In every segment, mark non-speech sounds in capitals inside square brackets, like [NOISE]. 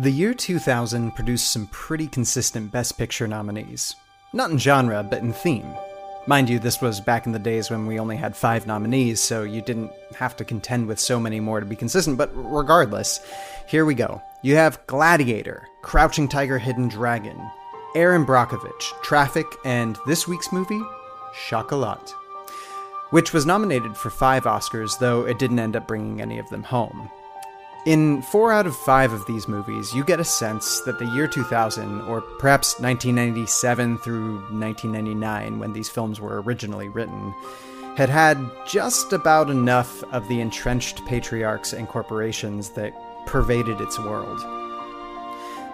The year 2000 produced some pretty consistent Best Picture nominees. Not in genre, but in theme. Mind you, this was back in the days when we only had five nominees, so you didn't have to contend with so many more to be consistent, but regardless, here we go. You have Gladiator, Crouching Tiger, Hidden Dragon, Erin Brockovich, Traffic, and this week's movie, Chocolat, which was nominated for five Oscars, though it didn't end up bringing any of them home. In four out of five of these movies, you get a sense that the year 2000, or perhaps 1997 through 1999, when these films were originally written, had had just about enough of the entrenched patriarchs and corporations that pervaded its world.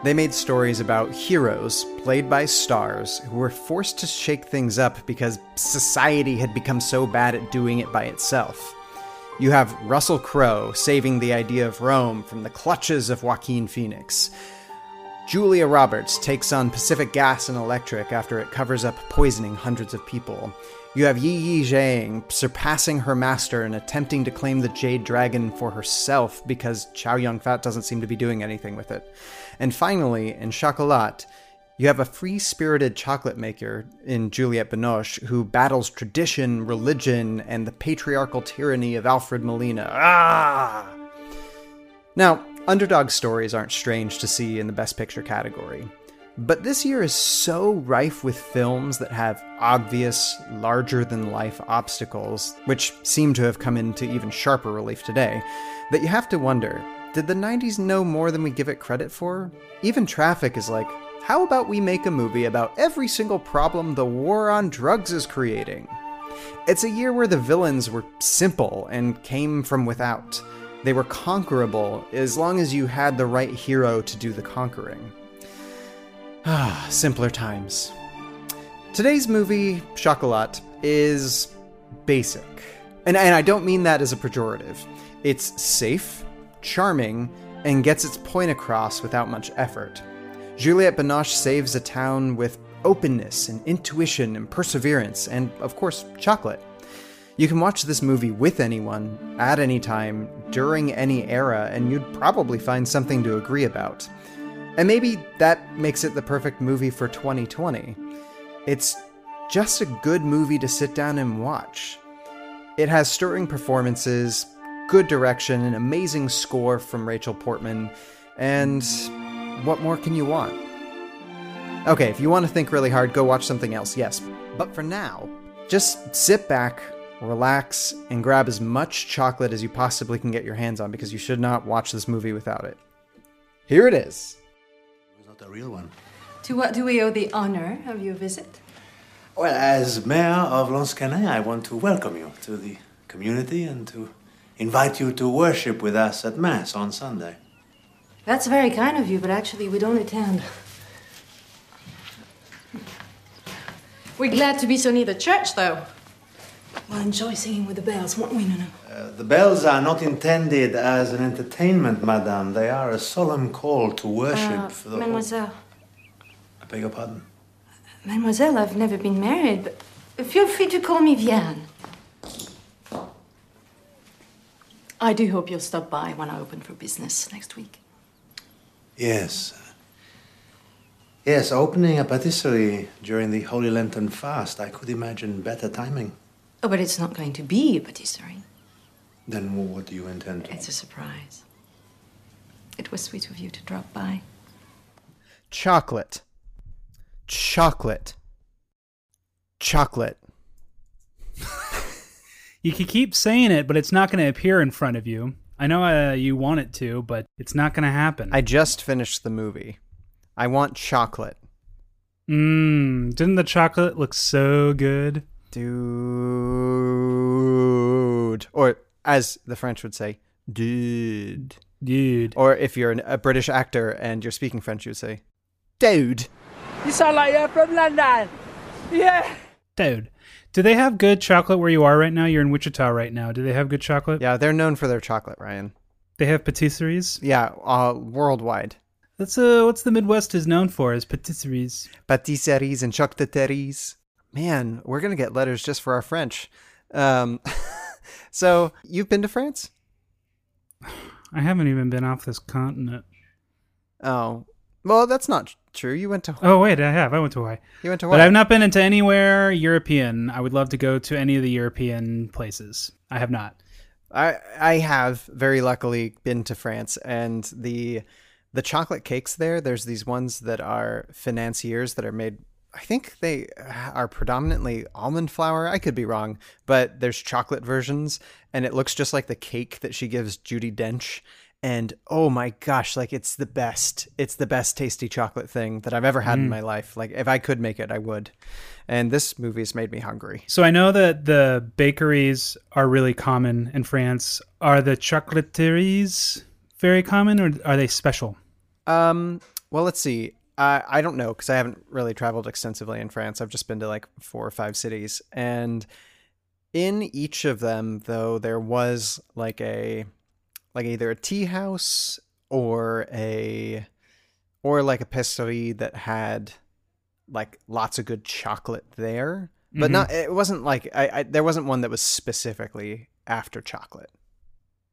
They made stories about heroes, played by stars, who were forced to shake things up because society had become so bad at doing it by itself. You have Russell Crowe saving the idea of Rome from the clutches of Joaquin Phoenix. Julia Roberts takes on Pacific Gas and Electric after it covers up poisoning hundreds of people. You have Ziyi Zhang surpassing her master and attempting to claim the Jade Dragon for herself because Chow Yun Fat doesn't seem to be doing anything with it. And finally, in Chocolat, you have a free spirited chocolate maker in Juliette Binoche who battles tradition, religion, and the patriarchal tyranny of Alfred Molina. Ah! Now, underdog stories aren't strange to see in the Best Picture category. But this year is so rife with films that have obvious, larger than life obstacles, which seem to have come into even sharper relief today, that you have to wonder did the 90s know more than we give it credit for? Even Traffic is like, how about we make a movie about every single problem the war on drugs is creating? It's a year where the villains were simple and came from without. They were conquerable as long as you had the right hero to do the conquering. Ah, simpler times. Today's movie, Chocolat, is basic. And, and I don't mean that as a pejorative. It's safe, charming, and gets its point across without much effort. Juliette Binoche saves a town with openness and intuition and perseverance, and of course, chocolate. You can watch this movie with anyone, at any time, during any era, and you'd probably find something to agree about. And maybe that makes it the perfect movie for 2020. It's just a good movie to sit down and watch. It has stirring performances, good direction, an amazing score from Rachel Portman, and what more can you want? Okay, if you want to think really hard, go watch something else, yes. But for now, just sit back, relax, and grab as much chocolate as you possibly can get your hands on because you should not watch this movie without it. Here it is. It was not a real one. To what do we owe the honor of your visit? Well, as mayor of Lansquenet, I want to welcome you to the community and to invite you to worship with us at Mass on Sunday. That's very kind of you, but actually, we don't attend. We're glad to be so near the church, though. We'll enjoy singing with the bells, won't we, Nana? Uh, the bells are not intended as an entertainment, madame. They are a solemn call to worship Uh, for the. Mademoiselle. I beg your pardon. Mademoiselle, I've never been married, but feel free to call me Vianne. I do hope you'll stop by when I open for business next week. Yes. Yes, opening a patisserie during the Holy Lenten fast, I could imagine better timing. Oh, but it's not going to be a patisserie. Then what do you intend to? It's a surprise. It was sweet of you to drop by. Chocolate. Chocolate. Chocolate. You can keep saying it, but it's not going to appear in front of you. I know uh, you want it to, but it's not going to happen. I just finished the movie. I want chocolate. Mmm, didn't the chocolate look so good? Dude. Or, as the French would say, dude. Dude. Or if you're an, a British actor and you're speaking French, you would say, dude. You sound like you're from London. Yeah. Dude. Do they have good chocolate where you are right now? You're in Wichita right now. Do they have good chocolate? Yeah, they're known for their chocolate, Ryan. They have patisseries? Yeah, uh, worldwide. That's uh what's the Midwest is known for is patisseries. Patisseries and chocolateries. Man, we're going to get letters just for our French. Um, [LAUGHS] so, you've been to France? [SIGHS] I haven't even been off this continent. Oh, well, that's not true. You went to Hawaii. Oh wait, I have. I went to Hawaii, you went to but? I've not been into anywhere European. I would love to go to any of the European places. I have not. I I have very luckily been to France and the the chocolate cakes there. There's these ones that are financiers that are made. I think they are predominantly almond flour. I could be wrong, but there's chocolate versions, and it looks just like the cake that she gives Judi Dench. And oh my gosh, like it's the best. It's the best tasty chocolate thing that I've ever had in my life. Like if I could make it, I would. And this movie's made me hungry. So I know that the bakeries are really common in France. Are the chocolateries very common, or are they special? Um, well, let's see. I I don't know because I haven't really traveled extensively in France. I've just been to like four or five cities, and in each of them, though, there was like a like either a tea house or a or like a patisserie that had like lots of good chocolate there, but Mhm. not. It wasn't like I, I there wasn't one that was specifically after chocolate.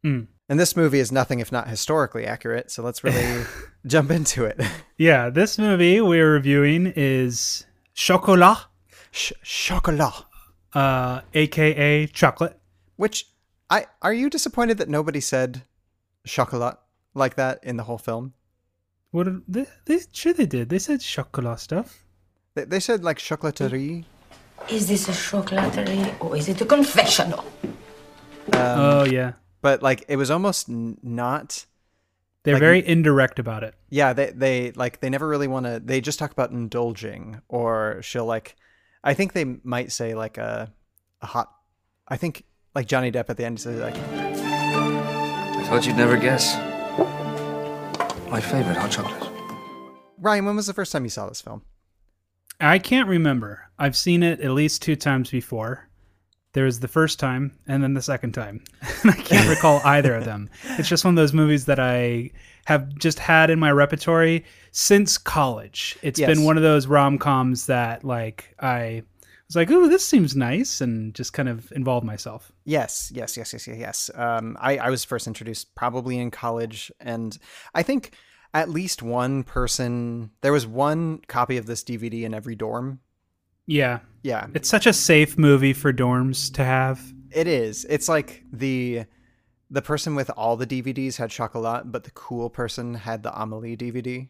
Hmm. And this movie is nothing if not historically accurate, so let's really [LAUGHS] jump into it. Yeah, this movie we're reviewing is Chocolat, Sh- chocolat. uh, aka chocolate. Which I are you disappointed that nobody said chocolat like that in the whole film? What they, they sure they did. They said chocolat stuff. They, they said like chocolaterie. Is this a chocolaterie or is it a confessional? Um, oh yeah, but like it was almost n- not they're Like- very indirect about it. yeah they they like they never really want to they just talk about indulging or she'll like i think they might say like a a hot i think like johnny depp at the end says like I thought you'd never guess. My favorite hot chocolate. ryan when was the first time you saw this film I can't remember. I've seen it at least two times before. There was the first time and then the second time. [LAUGHS] And I can't recall [LAUGHS] either of them. It's just one of those movies that I have just had in my repertory since college. It's Yes. been one of those rom coms that like I was like, ooh, this seems nice and just kind of involved myself. Yes, yes, yes, yes, yes, yes. Um, I, I was first introduced probably in college, and I think at least one person. There was one copy of this DVD in every dorm. Yeah. Yeah, It's such a safe movie for dorms to have. it is. It's like the the person with all the DVDs had chocolat, but the cool person had the Amelie DVD.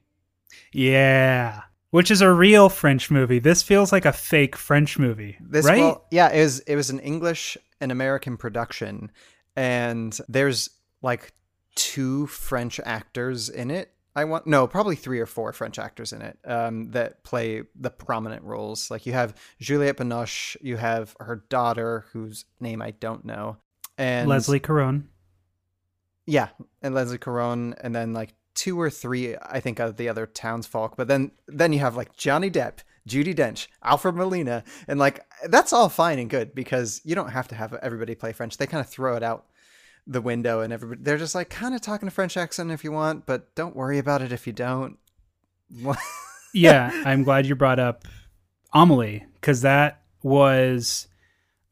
Yeah. Which is a real French movie. This feels like a fake French movie. This right? well, yeah, it was it was an English and American production, and there's like two French actors in it. I want no, probably three or four French actors in it um, that play the prominent roles. Like you have Juliette Binoche, you have her daughter, whose name I don't know, and Leslie Caron. yeah, and Leslie Caron, and then like two or three, I think, of the other townsfolk. But then then you have like Johnny Depp, Judi Dench, Alfred Molina, and like that's all fine and good because you don't have to have everybody play French. They kind of throw it out the window, and everybody they're just like kind of talking a French accent if you want, but don't worry about it if you don't. [LAUGHS] yeah, I'm glad you brought up Amelie because that was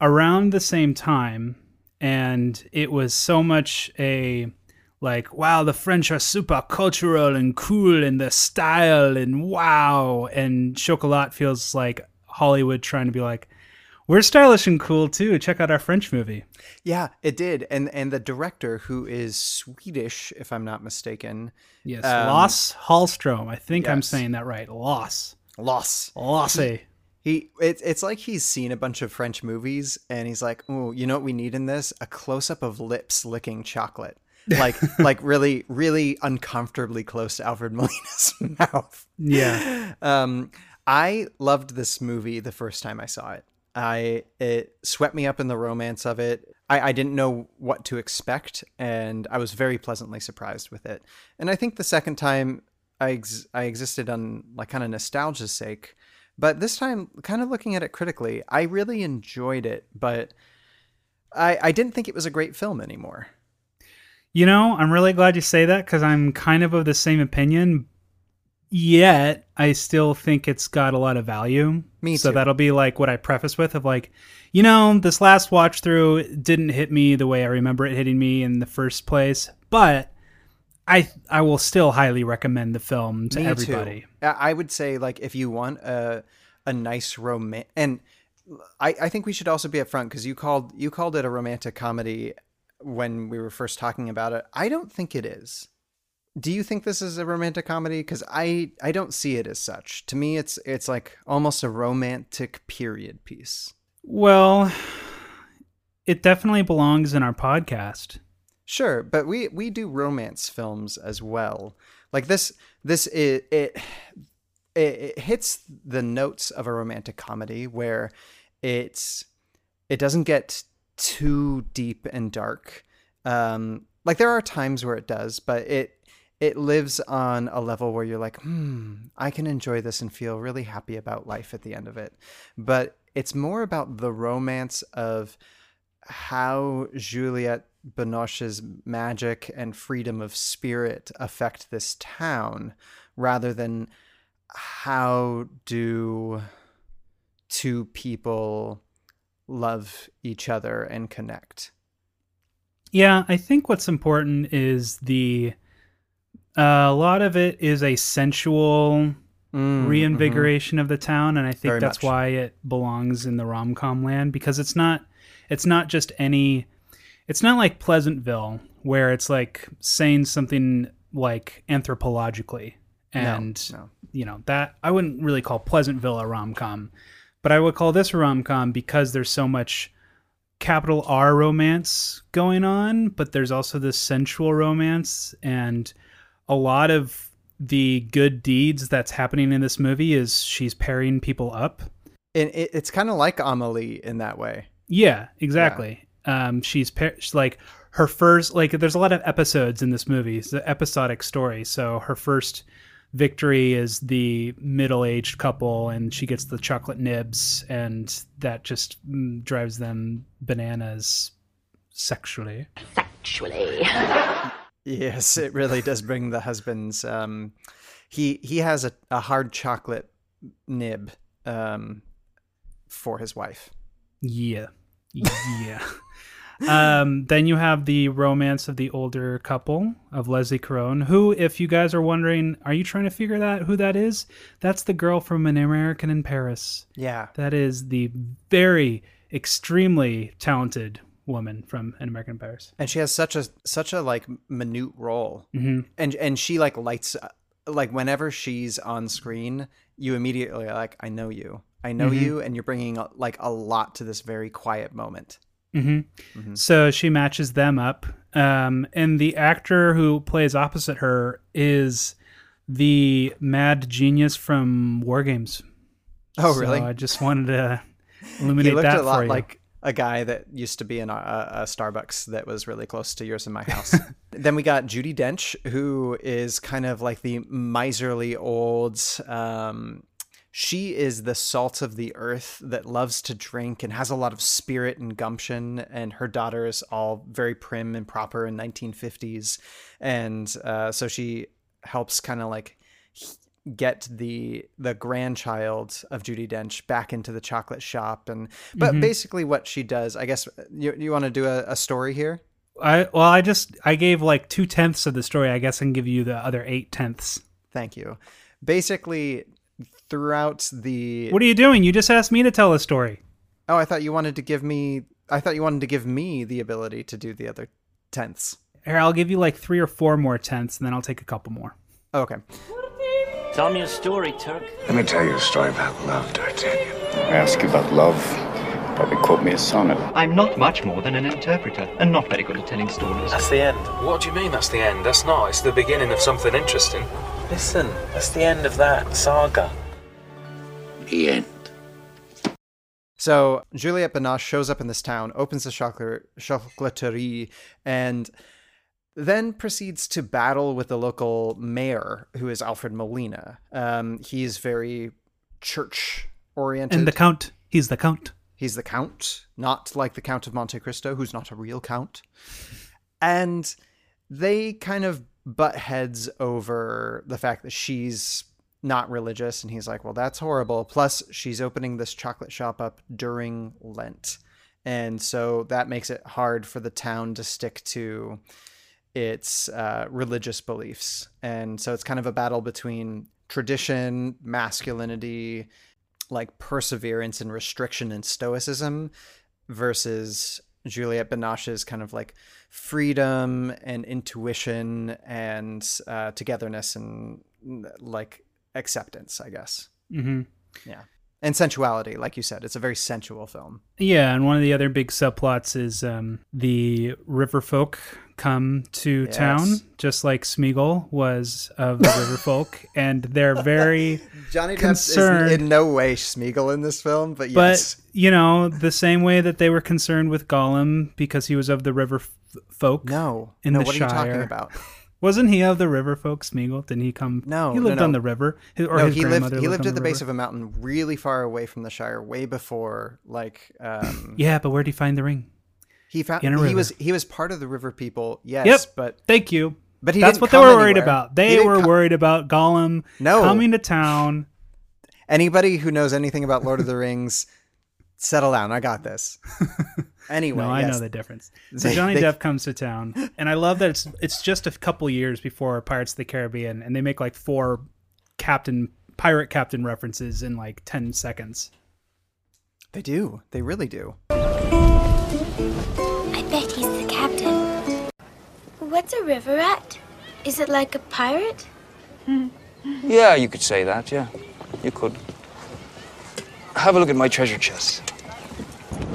around the same time, and it was so much a like, wow, the French are super cultural and cool in the style, and wow, and Chocolat feels like Hollywood trying to be like, we're stylish and cool too. Check out our French movie. yeah, it did, and and the director who is Swedish, if I'm not mistaken, Yes, Um, Loss Hallstrom. I think I'm saying that right. Loss. Loss. Losse. He it's it's like he's seen a bunch of French movies and he's like, "Oh, you know what we need in this? A close up of lips licking chocolate." Like [LAUGHS] like really really uncomfortably close to Alfred Molina's [LAUGHS] mouth. Yeah. Um I loved this movie the first time I saw it. I it swept me up in the romance of it. I, I didn't know what to expect, and I was very pleasantly surprised with it. And I think the second time I ex- I existed on like kind of nostalgia's sake, but this time, kind of looking at it critically, I really enjoyed it, but I I didn't think it was a great film anymore. You know, I'm really glad you say that because I'm kind of of the same opinion. Yet, I still think it's got a lot of value. Me So that'll be like what I preface with of like, you know, this last watch through didn't hit me the way I remember it hitting me in the first place, but I I will still highly recommend the film to Me everybody. too. I I would say like if you want a a nice romance, and I I think we should also be upfront because you called you called it a romantic comedy when we were first talking about it. I don't think it is. Do you think this is a romantic comedy? Because I I don't see it as such. To me, it's it's like almost a romantic period piece. Well, it definitely belongs in our podcast. Sure, but we we do romance films as well. Like this this it it it, it hits the notes of a romantic comedy where it's it doesn't get too deep and dark. Um like there are times where it does, but it it lives on a level where you're like, hmm, I can enjoy this and feel really happy about life at the end of it. But it's more about the romance of how Juliette Binoche's magic and freedom of spirit affect this town rather than how do two people love each other and connect. Yeah, I think what's important is the uh, a lot of it is a sensual Mm, reinvigoration of the town, and I think Very that's much. why it belongs in the rom com land because it's not it's not just any it's not like Pleasantville where it's like saying something like anthropologically and no. you know that I wouldn't really call Pleasantville a rom com, but I would call this a rom com because there's so much capital R romance going on, but there's also this sensual romance and a lot of the good deeds that's happening in this movie is she's pairing people up. And it, it's kind of like Amelie in that way. Yeah, exactly. Um, she's, pair- she's like her first like there's a lot of episodes in this movie. It's an episodic story. So her first victory is the middle-aged couple and she gets the chocolate nibs and that just mm, drives them bananas sexually. Sexually. Yes, it really does bring the husband's. Um, he he has a, a hard chocolate nib um, for his wife. Yeah. Yeah. [LAUGHS] um, then you have the romance of the older couple of Leslie Caron, who, if you guys are wondering, are you trying to figure that who that is? That's the girl from An American in Paris. Yeah, That is the very extremely talented woman from An American in Paris. and she has such a such a like minute role, Mm-hmm. and and she like lights like whenever she's on screen, you immediately are like, I know you, I know Mm-hmm. you, and you're bringing like a lot to this very quiet moment. Mm-hmm. So she matches them up. Um, and the actor who plays opposite her is the mad genius from War Games. Oh, So really? I just wanted to [LAUGHS] illuminate that a lot for you. like a guy that used to be in a, a, a Starbucks that was really close to yours in my house. [LAUGHS] then we got Judi Dench, who is kind of like the miserly old. Um, she is the salt of the earth that loves to drink and has a lot of spirit and gumption. And her daughter is all very prim and proper in 1950s, and uh, so she helps kind of like get the the grandchild of Judi Dench back into the chocolate shop and but basically what she does I guess you you want to do a, a story here I well, I just I gave like two tenths of the story. I guess I can give you the other eight tenths. thank you basically throughout the What are you doing? You just asked me to tell a story. oh I thought you wanted to give me I thought you wanted to give me the ability to do the other tenths Here, I'll give you like three or four more tenths, and then I'll take a couple more. okay Tell me a story, Turk. Let me tell you a story about love, D'Artagnan. I ask you about love. Probably quote me a sonnet. I'm not much more than an interpreter, and not very good at telling stories. That's the end. What do you mean that's the end? That's not. It's the beginning of something interesting. Listen, that's the end of that saga. The end. So Juliette Binoche shows up in this town, opens the chocolate chocolaterie, and then proceeds to battle with the local mayor, who is Alfred Molina. Um, he's very church oriented. And the count, he's the count. He's the count, not like the Count of Monte Cristo, who's not a real count. And they kind of butt heads over the fact that she's not religious. And he's like, well, that's horrible. Plus, she's opening this chocolate shop up during Lent. And so that makes it hard for the town to stick to its uh, religious beliefs. And so it's kind of a battle between tradition, masculinity, like perseverance and restriction and stoicism versus Juliette Binoche's kind of like freedom and intuition and uh, togetherness and like acceptance, I guess. Mm-hmm. Yeah. And sensuality, like you said, it's a very sensual film. Yeah, and one of the other big subplots is um, the river folk come to Yes. town, just like Smeagol was of the river [LAUGHS] folk, and they're very Johnny Depp concerned. is in no way Smeagol in this film, but but yes. you know, the same way that they were concerned with Gollum because he was of the river f- folk. No, in no, the what Shire. are you talking about? [LAUGHS] Wasn't he of the river folk, Smeagol? Didn't he come? No, he lived no, on the river. His, or no, his he lived. He lived at the base of a mountain, really far away from the Shire, way before like. Um, Yeah, but where'd he find the ring? he found in a he was he was part of the river people. Yes, Yep. but Thank you. But he that's what they were worried anywhere. about. They were co- worried about Gollum No. coming to town. anybody who knows anything about Lord of the Rings, settle down. I got this. [LAUGHS] Anyway, no, I yes. know the difference. So They- Johnny they- Depp comes to town, and I love that it's it's just a couple years before Pirates of the Caribbean, and they make like four captain pirate captain references in like ten seconds. They do. They really do. I bet he's the captain. What's a river rat? Is it like a pirate? [LAUGHS] Yeah, you could say that, yeah. You could. Have a look at my treasure chest.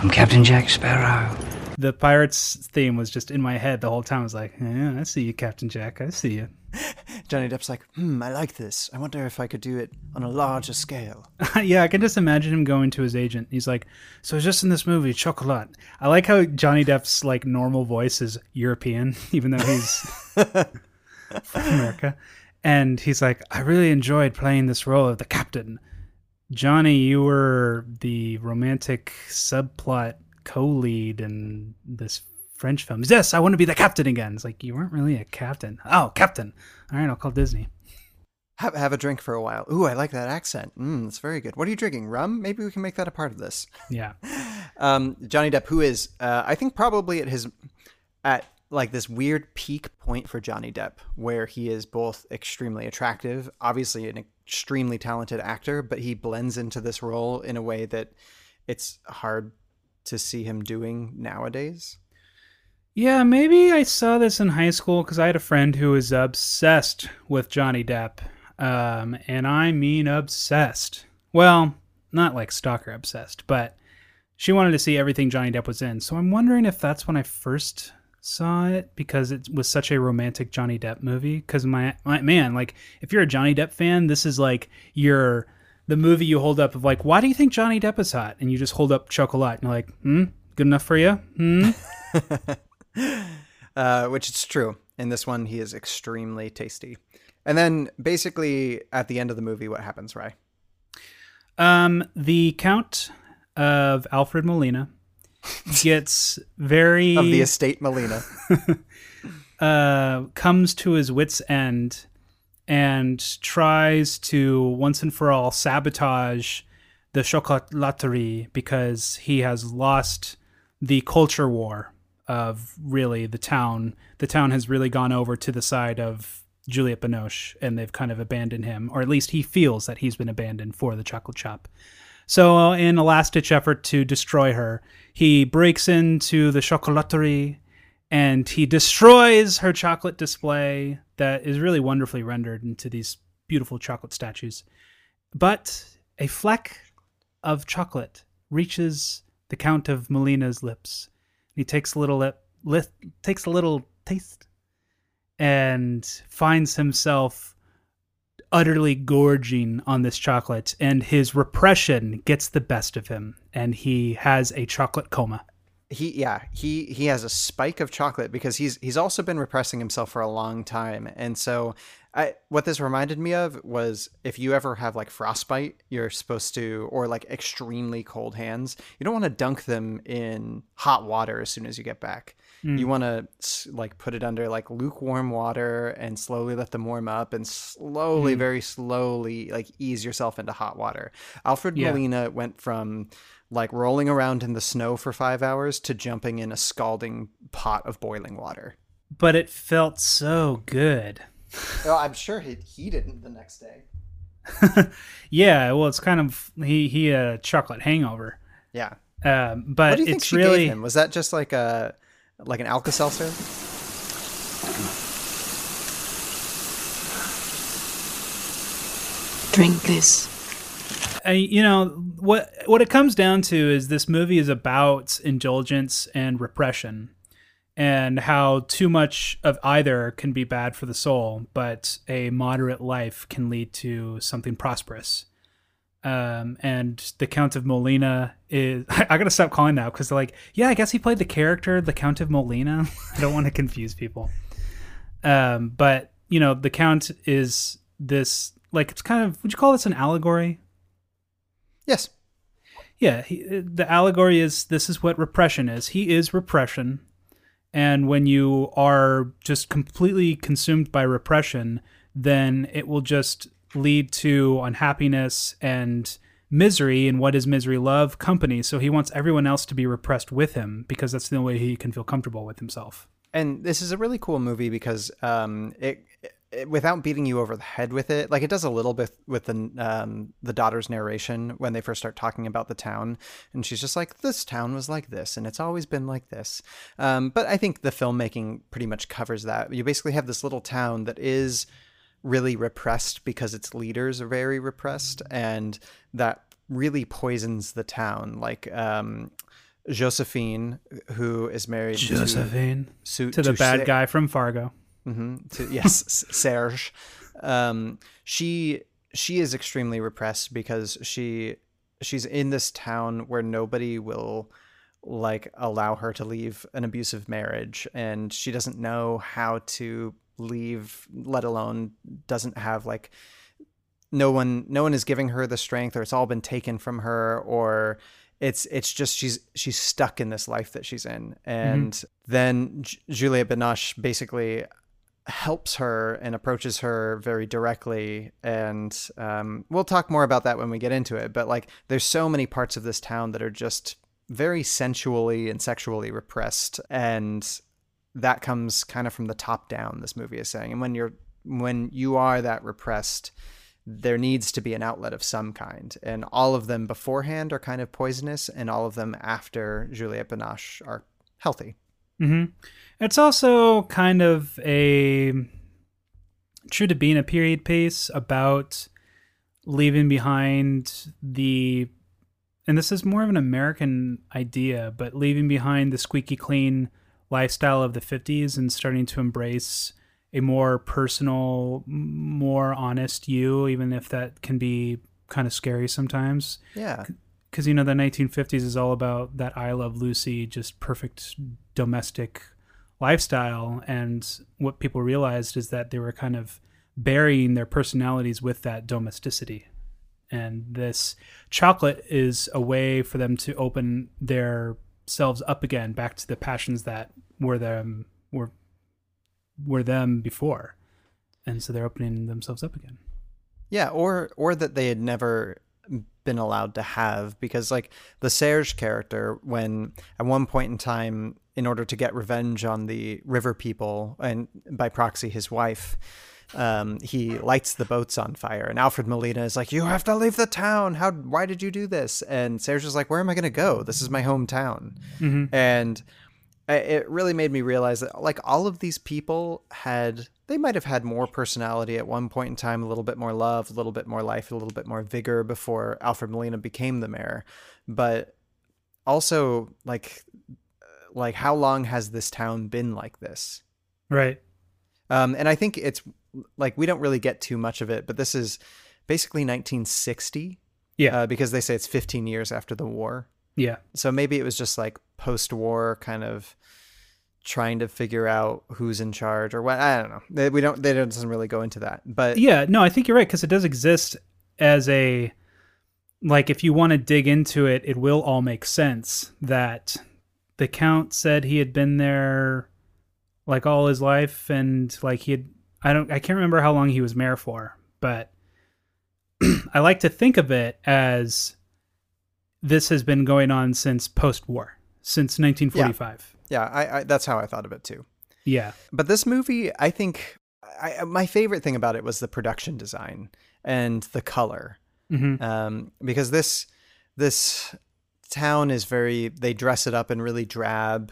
I'm Captain Jack Sparrow. The pirates theme was just in my head the whole time. I was like, yeah, I see you, Captain Jack. I see you. [LAUGHS] Johnny Depp's like, hmm, I like this. I wonder if I could do it on a larger scale. [LAUGHS] yeah, I can just imagine him going to his agent. He's like, "So just in this movie, Chocolat. I like how Johnny Depp's like normal voice is European, [LAUGHS] even though he's from America. And he's like, "I really enjoyed playing this role of the captain." Johnny, you were the romantic subplot co-lead in this French film. Yes, I want to be the captain again. It's like you weren't really a captain. Oh, captain. All right, I'll call Disney. Have, have a drink for a while. Ooh, I like that accent. Mm, it's very good. What are you drinking? Rum? Maybe we can make that a part of this. Yeah. [LAUGHS] Um, Johnny Depp, who is, uh, I think, probably at his, at like this weird peak point for Johnny Depp, where he is both extremely attractive, obviously an extremely talented actor, but he blends into this role in a way that it's hard to see him doing nowadays. Yeah, maybe I saw this in high school because I had a friend who was obsessed with Johnny Depp. Um, and I mean obsessed. Well, not like stalker obsessed, but she wanted to see everything Johnny Depp was in. So I'm wondering if that's when I first saw it because it was such a romantic Johnny Depp movie. Because my, my man, like if you're a Johnny Depp fan, this is like your the movie you hold up of like, why do you think Johnny Depp is hot? And you just hold up Chocolat and you're like, hmm, good enough for you? Hmm. [LAUGHS] uh, which is true. In this one, he is extremely tasty. And then basically at the end of the movie, what happens, Ray? Um, the Count of Alfred Molina gets very Of the estate Molina. [LAUGHS] uh, comes to his wits' end and tries to once and for all sabotage the chocolaterie because he has lost the culture war of really the town. The town has really gone over to the side of Juliette Binoche and they've kind of abandoned him, or at least he feels that he's been abandoned for the chocolate shop. So, uh, in a last ditch effort to destroy her, he breaks into the chocolaterie and he destroys her chocolate display that is really wonderfully rendered into these beautiful chocolate statues. But a fleck of chocolate reaches the Count of Molina's lips. He takes a little lip, lip takes a little taste and finds himself utterly gorging on this chocolate and his repression gets the best of him and he has a chocolate coma he yeah he he has a spike of chocolate because he's he's also been repressing himself for a long time and so I, what this reminded me of was if you ever have like frostbite you're supposed to or like extremely cold hands you don't want to dunk them in hot water as soon as you get back Mm. you want to like put it under like lukewarm water and slowly let them warm up and slowly Mm. very slowly like ease yourself into hot water alfred Yeah. molina went from like rolling around in the snow for five hours to jumping in a scalding pot of boiling water. but it felt so good. Well, [LAUGHS] I'm sure he he didn't the next day. [LAUGHS] yeah, well, it's kind of he he had a chocolate hangover. Yeah. Um, but what do you think it's she really gave him? Was that just like a like an Alka Seltzer? Drink this. I, you know what what it comes down to is this movie is about indulgence and repression and how too much of either can be bad for the soul but a moderate life can lead to something prosperous. Um, and the count of molina is [LAUGHS] i gotta stop calling that because like yeah i guess he played the character the count of molina. [LAUGHS] I don't want to confuse people. Um, but you know the count is this like it's kind of would you call this an allegory Yes. Yeah, he, the allegory is this is what repression is. He is repression. And when you are just completely consumed by repression, then it will just lead to unhappiness and misery. And what is misery? Love, company. So he wants everyone else to be repressed with him because that's the only way he can feel comfortable with himself. And this is a really cool movie because um, it, it, without beating you over the head with it, like it does a little bit with the um, the daughter's narration when they first start talking about the town, and she's just like, "This town was like this, and it's always been like this." Um, but I think the filmmaking pretty much covers that. You basically have this little town that is really repressed because its leaders are very repressed, and that really poisons the town. Like um, Josephine, who is married Josephine to, to the bad guy from Fargo. Mm-hmm. To, yes, Serge. Um, she she is extremely repressed because she she's in this town where nobody will like allow her to leave an abusive marriage, and she doesn't know how to leave, let alone doesn't have like no one no one is giving her the strength, or it's all been taken from her, or it's it's just she's she's stuck in this life that she's in and mm-hmm. then J- Juliette Binoche basically helps her and approaches her very directly and um, we'll talk more about that when we get into it but like there's so many parts of this town that are just very sensually and sexually repressed and that comes kind of from the top down this movie is saying and when you're when you are that repressed there needs to be an outlet of some kind. And all of them beforehand are kind of poisonous, and all of them after Juliette Binoche are healthy. Mm-hmm. It's also kind of a true to being a period piece about leaving behind the, and this is more of an American idea, but leaving behind the squeaky clean lifestyle of the 50s and starting to embrace a more personal, more honest you, even if that can be kind of scary sometimes. Yeah. Because, you know, the 1950s is all about that I Love Lucy, just perfect domestic lifestyle. And what people realized is that they were kind of burying their personalities with that domesticity. And this chocolate is a way for them to open their selves up again back to the passions that were them were were them before and so they're opening themselves up again yeah or or that they had never been allowed to have because like the Serge character when at one point in time in order to get revenge on the river people and by proxy his wife um, he lights the boats on fire. And Alfred Molina is like you have to leave the town. How why did you do this? And Serge is like where am I going to go? This is my hometown. Mm-hmm. and it really made me realize that like all of these people had they might have had more personality at one point in time a little bit more love a little bit more life a little bit more vigor before alfred molina became the mayor. But also like like how long has this town been like this right um and i think it's like we don't really get too much of it but this is basically 1960 yeah uh, because they say it's 15 years after the war yeah. So maybe it was just like post war kind of trying to figure out who's in charge or what. I don't know. We don't, they don't, doesn't really go into that. But yeah, no, I think you're right because it does exist as a, like, if you want to dig into it, it will all make sense that the Count said he had been there like all his life and like he had, I don't, I can't remember how long he was mayor for, but [CLEARS THROAT] I like to think of it as this has been going on since post-war, since 1945. Yeah, yeah I, I, that's how I thought of it too. Yeah. But this movie, I think, I, my favorite thing about it was the production design and the color, Mhm. um, because this this town is very. They dress it up in really drab,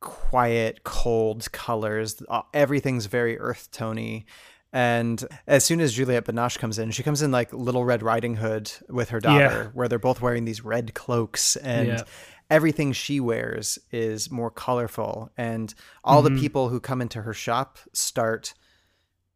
quiet, cold colors. Uh, Everything's very earth tony. And as soon as Juliette Binoche comes in, she comes in like Little Red Riding Hood with her daughter, Yeah. where they're both wearing these red cloaks and Yeah. everything she wears is more colorful and all Mhm. the people who come into her shop start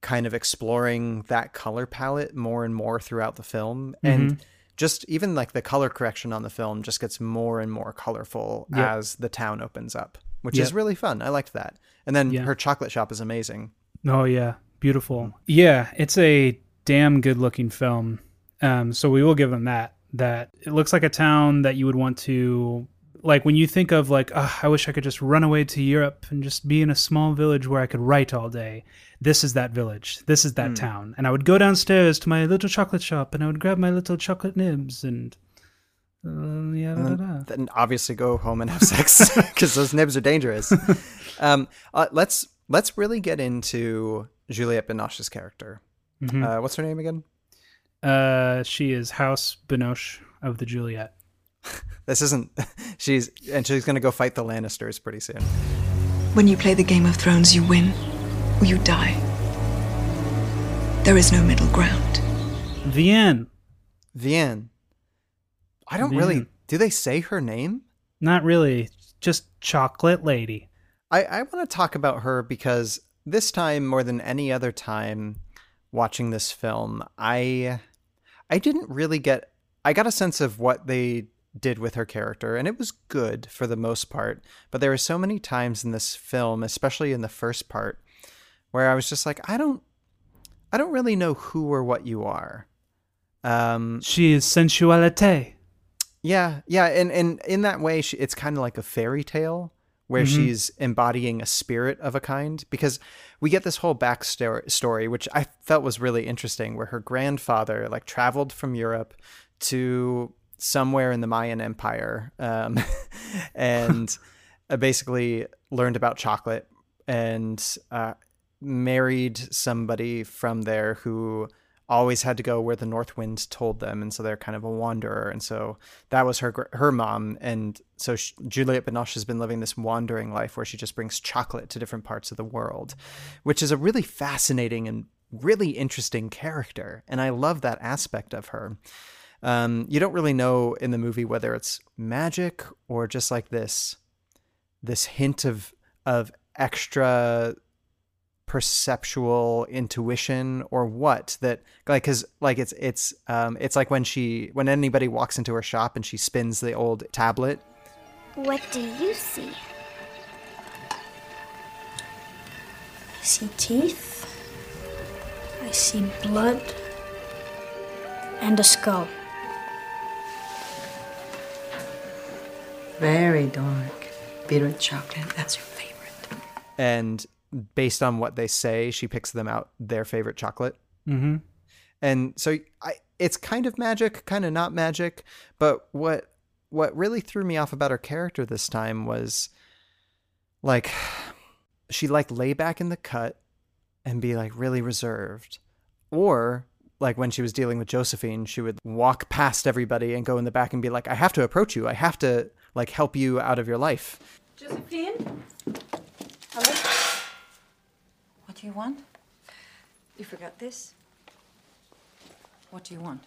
kind of exploring that color palette more and more throughout the film and Mhm. Just even like the color correction on the film just gets more and more colorful Yep. as the town opens up which is really fun i liked that and then Yeah. her chocolate shop is amazing Oh yeah, beautiful. Yeah, it's a damn good looking film. Um, so we will give them that. That it looks like a town that you would want to like when you think of like, oh, I wish I could just run away to Europe and just be in a small village where I could write all day. This is that village. This is that Hmm. town. And I would go downstairs to my little chocolate shop and I would grab my little chocolate nibs and uh, yeah, da, and da, da. then, obviously go home and have sex [LAUGHS] because those nibs are dangerous. um, uh, let's let's really get into Juliette Binoche's character. Mhm. Uh, what's her name again? Uh, she is House Binoche of the Juliet. [LAUGHS] This isn't. [LAUGHS] She's and she's gonna go fight the Lannisters pretty soon. When you play the Game of Thrones, you win or you die. There is no middle ground. Vianne. Vianne. I don't really. Do they say her name? Not really. Just chocolate lady. I, I want to talk about her because this time more than any other time watching this film, I I didn't really get I got a sense of what they did with her character and it was good for the most part, but there were so many times in this film, especially in the first part, where I was just like I don't I don't really know who or what you are. Um She is sensualite. yeah, yeah, and and in that way, she, it's kind of like a fairy tale where Mhm. she's embodying a spirit of a kind. Because we get this whole backstory, story, which I felt was really interesting, where her grandfather like traveled from Europe to somewhere in the Mayan Empire, um, [LAUGHS] and basically learned about chocolate and uh, married somebody from there who always had to go where the north wind told them and so they're kind of a wanderer and so that was her her mom and so sh Juliette Binoche has been living this wandering life where she just brings chocolate to different parts of the world which is a really fascinating and really interesting character and I love that aspect of her um, you don't really know in the movie whether it's magic or just like this this hint of of extra perceptual intuition or what that like cuz like it's it's um it's like when she when anybody walks into her shop and she spins the old tablet What do you see? I see teeth. I see blood. And a skull. Very dark. Bitter chocolate. That's your favorite. and based on what they say she picks them out their favorite chocolate Mm-hmm. and so I, it's kind of magic kind of not magic but what what really threw me off about her character this time was like she like lay back in the cut and be like really reserved or like when she was dealing with josephine she would walk past everybody and go in the back and be like i have to approach you i have to like help you out of your life Josephine? Hello? What do you want? You forgot this? What do you want?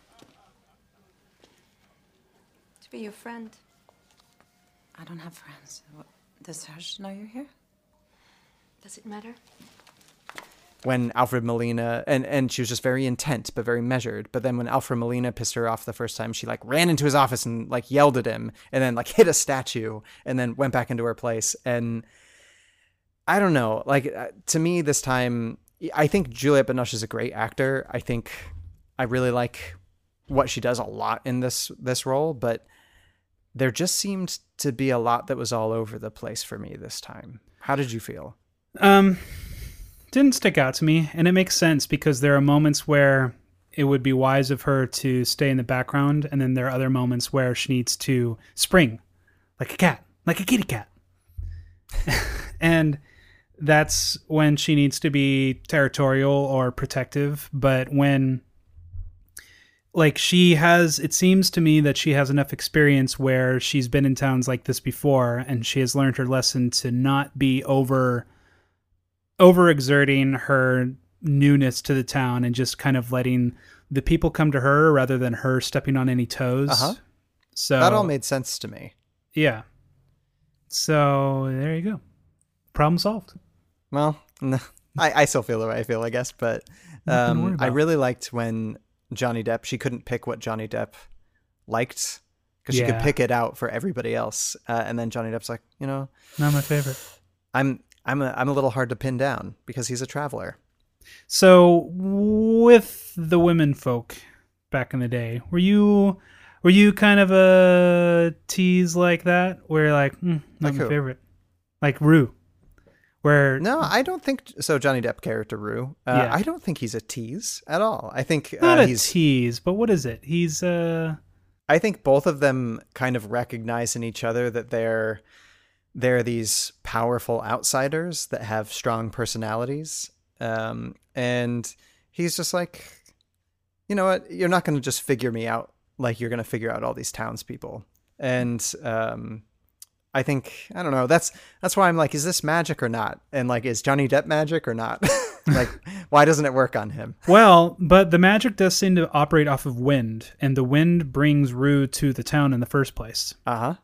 To be your friend. I don't have friends. What, does Serge know you're here? Does it matter? When Alfred Molina and and she was just very intent but very measured. But then when Alfred Molina pissed her off the first time, she like ran into his office and like yelled at him and then like [LAUGHS] hit a statue and then went back into her place. And I don't know, like uh, to me this time, I think Juliette Binoche is a great actor. I think I really like what she does a lot in this this role, but there just seemed to be a lot that was all over the place for me this time. How did you feel? Um, didn't stick out to me, and it makes sense because there are moments where it would be wise of her to stay in the background, and then there are other moments where she needs to spring, like a cat, like a kitty cat. [LAUGHS] and that's when she needs to be territorial or protective. But when, like, she has, it seems to me that she has enough experience where she's been in towns like this before and she has learned her lesson to not be over, overexerting her newness to the town and just kind of letting the people come to her rather than her stepping on any toes. Uh-huh. So that all made sense to me. yeah. So there you go. Problem solved. Well, no, [LAUGHS] I, I still feel the way I feel, I guess, but Nothing to worry um, I really liked when Johnny Depp, she couldn't pick what Johnny Depp liked because she could pick it out for everybody else. Uh, and then Johnny Depp's like, you know, Not my favorite. I'm I'm a, I'm a little hard to pin down because he's a traveler. So with the women folk back in the day, were you were you kind of a tease like that? Where like, mm, not Like my who? favorite, like Rue, where No, I don't think so. Johnny Depp character Rue. Uh, Yeah. I don't think he's a tease at all. I think not uh, a he's. tease, but what is it? He's uh I think both of them kind of recognize in each other that they're they're these powerful outsiders that have strong personalities. Um, and he's just like, you know what? You're not going to just figure me out like you're going to figure out all these townspeople. And um, I think I don't know. That's that's why I'm like, is this magic or not? And like, is Johnny Depp magic or not? [LAUGHS] like, why doesn't it work on him? well, but the magic does seem to operate off of wind, and the wind brings Rue to the town in the first place. Uh huh.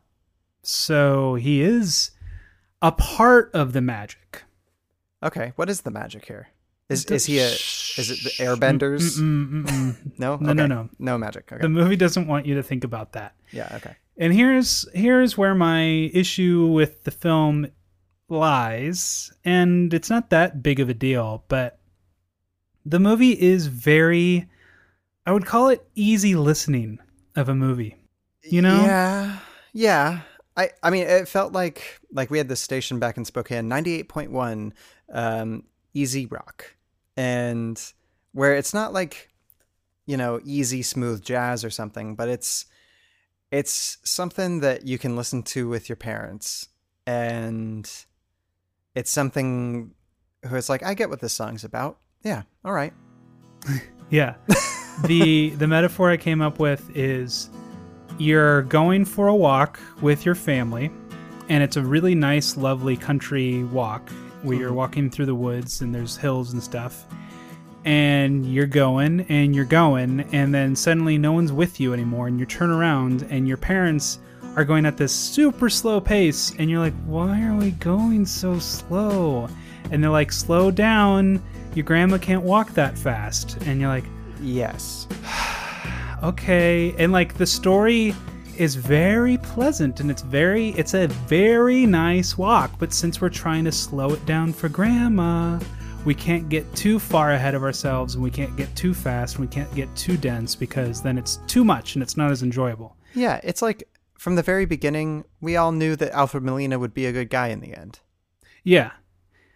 So he is a part of the magic. Okay, what is the magic here? Is is he a is it the airbenders? Mm, mm, mm, mm. [LAUGHS] No, No, no, no. no magic. Okay, The movie doesn't want you to think about that. yeah, okay. And here's here's where my issue with the film lies, and it's not that big of a deal, but the movie is very I would call it easy listening of a movie. You know? Yeah, yeah. I I mean, it felt like like we had this station back in Spokane, ninety eight point one, um, easy rock, and where it's not like you know easy smooth jazz or something, but it's it's something that you can listen to with your parents, and it's something who it's like I get what this song's about. Yeah, all right. [LAUGHS] Yeah. the the metaphor I came up with is you're going for a walk with your family and it's a really nice lovely country walk where you're Mhm. walking through the woods and there's hills and stuff and you're going and you're going and then suddenly no one's with you anymore and you turn around and your parents are going at this super slow pace and you're like why are we going so slow and they're like slow down your grandma can't walk that fast and you're like Yes. Okay. And like the story is very pleasant and it's very it's a very nice walk but since we're trying to slow it down for grandma we can't get too far ahead of ourselves and we can't get too fast and we can't get too dense because then it's too much and it's not as enjoyable. Yeah, it's like from the very beginning, we all knew that Alfred Molina would be a good guy in the end. yeah.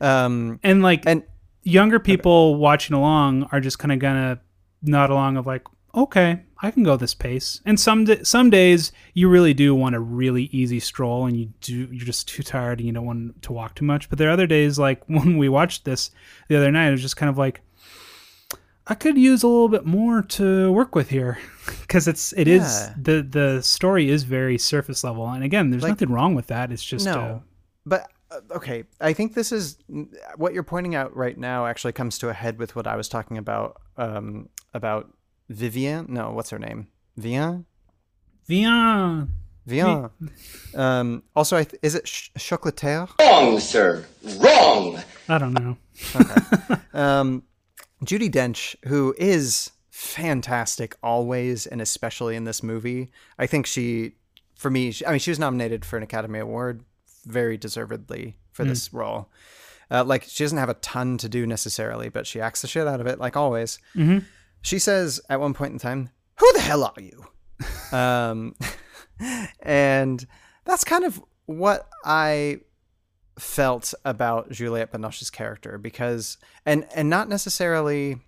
Um, and like and younger people watching along are just kind of gonna nod along of like okay i can go this pace and some some days you really do want a really easy stroll and you do you're just too tired and you don't want to walk too much but there are other days like [LAUGHS] when we watched this the other night it was just kind of like i could use a little bit more to work with here [LAUGHS] because it's it is Yeah. the the story is very surface level and again there's Like- nothing wrong with that it's just no, uh, but uh, okay. I think this is what you're pointing out right now. Actually, comes to a head with what I was talking about. Um, about Vivian. No, what's her name? Vianne. Vianne. Vianne. Um, also, I th- is it ch- chocolatier? Wrong, sir. Wrong. i don't know [LAUGHS] um, Judi Dench, who is fantastic always and especially in this movie. I think she, for me, she, I mean, she was nominated for an Academy Award very deservedly for Mm. this role. Uh, like, she doesn't have a ton to do necessarily, but she acts the shit out of it, like always. Mhm. She says at one point in time, Who the hell are you? [LAUGHS] um, [LAUGHS] and that's kind of what I felt about Juliette Binoche's character because and and not necessarily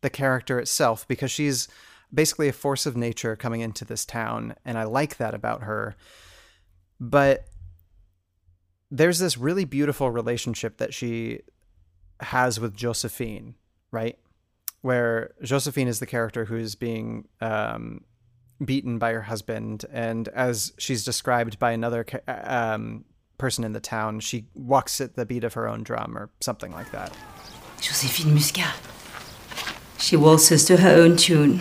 the character itself because she's basically a force of nature coming into this town and I like that about her but there's this really beautiful relationship that she has with Josephine, right? Where Josephine is the character who's being um, beaten by her husband, and as she's described by another um, person in the town, she walks at the beat of her own drum or something like that. Josephine Muscat. She waltzes to her own tune.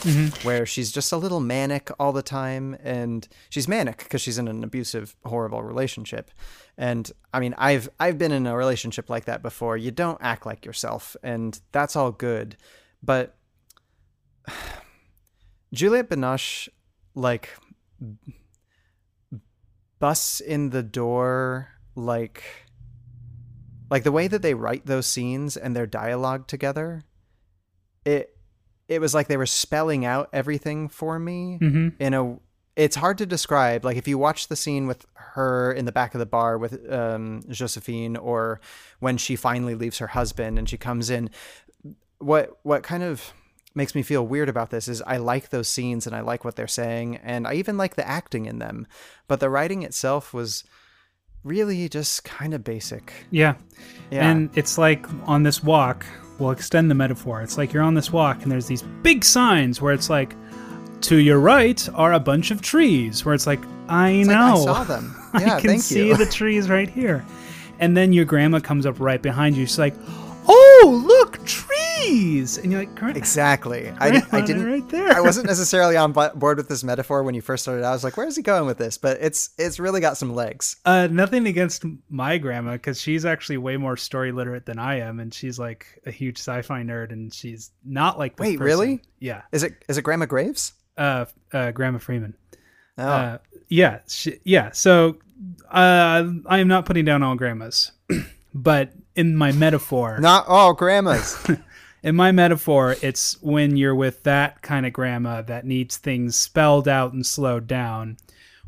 Mm-hmm. Where she's just a little manic all the time, and she's manic because she's in an abusive, horrible relationship. And I mean, I've I've been in a relationship like that before. You don't act like yourself, and that's all good. But [SIGHS] Juliette Binoche, like, busts in the door, like, like the way that they write those scenes and their dialogue together. It it was like they were spelling out everything for me mm-hmm. in a it's hard to describe like if you watch the scene with her in the back of the bar with um, josephine or when she finally leaves her husband and she comes in what what kind of makes me feel weird about this is i like those scenes and i like what they're saying and i even like the acting in them but the writing itself was really just kind of basic yeah yeah and it's like on this walk we'll extend the metaphor. It's like you're on this walk and there's these big signs where it's like, to your right are a bunch of trees. Where it's like, I it's know, like I saw them. [LAUGHS] Yeah, I can see you. the [LAUGHS] trees right here. And then your grandma comes up right behind you. She's like, "Oh, look, trees!" And you're like, "Exactly." [LAUGHS] I, I didn't. Right there. I wasn't necessarily on board with this metaphor when you first started. I was like, "Where is he going with this?" But it's it's really got some legs. Uh, nothing against my grandma because she's actually way more story literate than I am, and she's like a huge sci-fi nerd, and she's not like. This Wait, person. really? Yeah. Is it is it Grandma Graves? Uh, uh Grandma Freeman. Oh. Uh, yeah, she, yeah. So uh, I am not putting down all grandmas, [CLEARS THROAT] but in my metaphor, not all grandmas. [LAUGHS] in my metaphor, it's when you're with that kind of grandma that needs things spelled out and slowed down,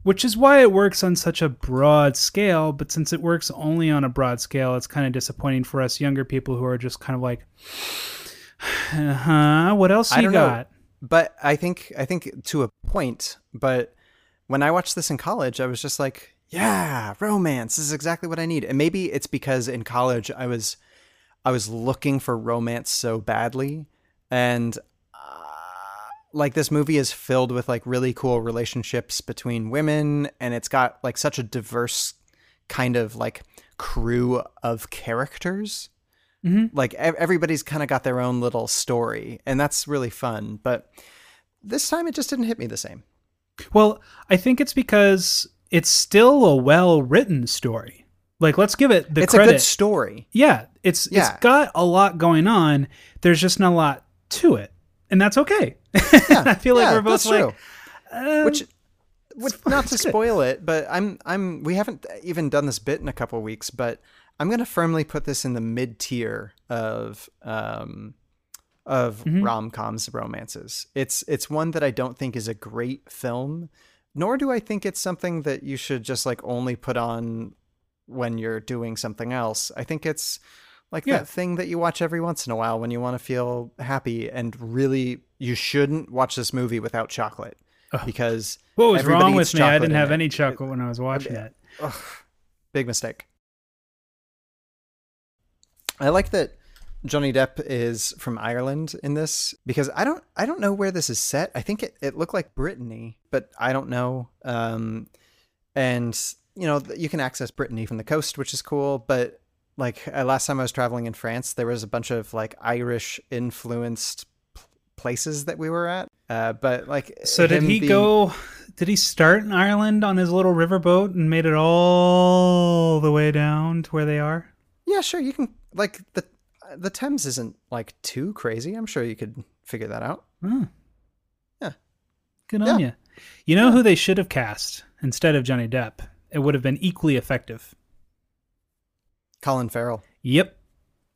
which is why it works on such a broad scale. But since it works only on a broad scale, it's kind of disappointing for us younger people who are just kind of like, huh, what else you got? Know, but I think I think to a point, but when I watched this in college, I was just like, yeah, romance this is exactly what I need. And maybe it's because in college I was I was looking for romance so badly and uh, like this movie is filled with like really cool relationships between women and it's got like such a diverse kind of like crew of characters. Mm-hmm. Like everybody's kind of got their own little story and that's really fun, but this time it just didn't hit me the same. Well, I think it's because it's still a well-written story. Like, let's give it the it's credit. a good story. Yeah, it's Yeah. it's got a lot going on. There's just not a lot to it, and that's okay. [LAUGHS] Yeah, I feel like yeah, we're both like, true. uh, Which, which [LAUGHS] not to spoil it, but I'm I'm we haven't even done this bit in a couple weeks, but I'm gonna firmly put this in the mid tier of um of Mhm. rom coms romances. It's it's one that I don't think is a great film, nor do I think it's something that you should just like only put on when you're doing something else. I think it's like Yeah. that thing that you watch every once in a while when you want to feel happy and really you shouldn't watch this movie without chocolate because what was wrong with me? I didn't have it. any chocolate when I was watching it. Ugh, big mistake. I like that Johnny Depp is from Ireland in this because I don't I don't know where this is set. I think it, it looked like Brittany, but I don't know. Um, and you know you can access Brittany from the coast, which is cool. But like uh, last time I was traveling in France, there was a bunch of like Irish influenced places that we were at. Uh, but like, So did he being- go? Did he start in Ireland on his little riverboat and made it all the way down to where they are? Yeah, sure. You can like the the Thames isn't like too crazy. I'm sure you could figure that out. Hmm. Yeah. Good on Yeah. you. You know who they should have cast instead of Johnny Depp? It would have been equally effective. Colin Farrell. Yep.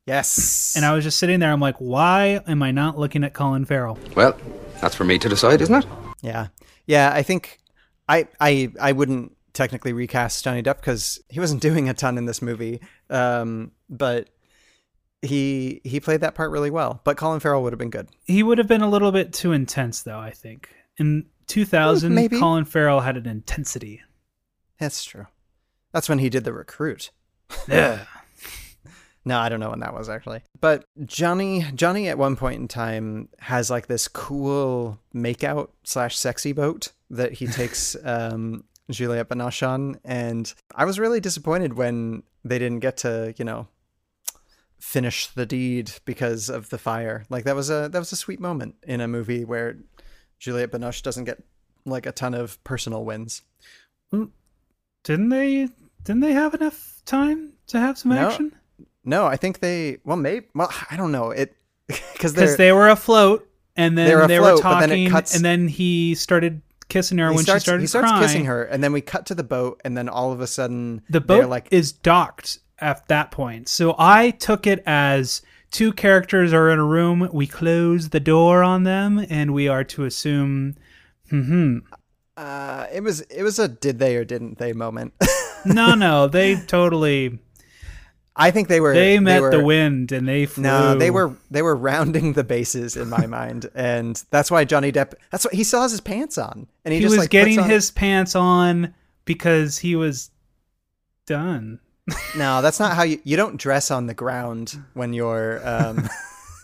Yes. And I was just sitting there. I'm like, why am I not looking at Colin Farrell? Well, that's for me to decide, isn't it? Yeah, yeah. I think I I I wouldn't technically recast Johnny Depp because he wasn't [LAUGHS] doing a ton in this movie. Um, but he he played that part really well. But Colin Farrell would have been good. He would have been a little bit too intense, though. I think in 2000, Maybe. Colin Farrell had an intensity. That's true. That's when he did the recruit. Yeah. [LAUGHS] No, I don't know when that was actually. But Johnny, Johnny, at one point in time has like this cool makeout slash sexy boat that he [LAUGHS] takes um, Juliette Binoche on, and I was really disappointed when they didn't get to, you know, finish the deed because of the fire. Like that was a that was a sweet moment in a movie where Juliette Binoche doesn't get like a ton of personal wins. Didn't they? Didn't they have enough time to have some No. action? No, I think they. Well, maybe. Well, I don't know it [LAUGHS] because they were afloat, and then They they were were, afloat, then it talking, cuts- and then he started kissing her when starts, she started he starts crying. kissing her, and then we cut to the boat, and then all of a sudden The boat like is docked at that point. So I took it as two characters are in a room. We close the door on them, and we are to assume. Hmm. Uh, it was it was a did they or didn't they moment. [LAUGHS] No, no, they totally. I think they were They met were, the wind, and they flew. No, they were they were rounding the bases in my mind, and that's why Johnny Depp. That's what he still has his pants on, and he, He, just was like puts getting on- his pants on because he was done. No, that's not how you you don't dress on the ground when you're um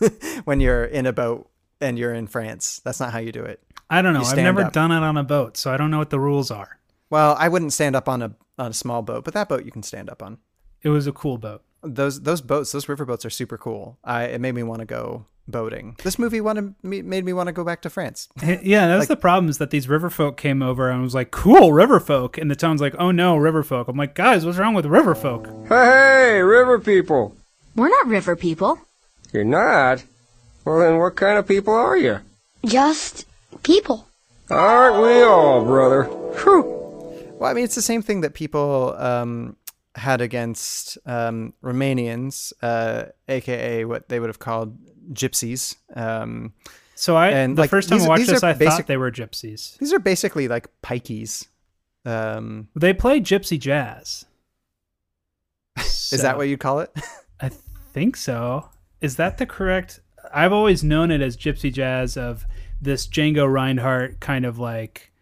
[LAUGHS] [LAUGHS] when you're in a boat and you're in France. That's not how you do it. I don't know. I've never up. done it on a boat, so I don't know what the rules are. Well, I wouldn't stand up on a on a small boat, but that boat you can stand up on. It was a cool boat. Those those boats, those river boats are super cool. I it made me want to go boating. This movie wanted me made me want to go back to France. Yeah, that's Like- the problem is that these river folk came over and was like, cool, river folk. And the town's like, oh no, river folk. I'm like, guys, what's wrong with river folk? Hey, river people. We're not river people. You're not? Well, then what kind of people are you? Just people. Aren't we all, brother? Whew. Well, I mean, it's the same thing that people um, had against um, Romanians, uh, aka what they would have called gypsies. Um, So I, and the like, first time these- I watched this, are I basic- thought they were gypsies. These are basically like pikeys. Um, They play gypsy jazz. Is that what you call it? I think so. Is that the correct? I've always known it as gypsy jazz of this Django Reinhardt kind of like.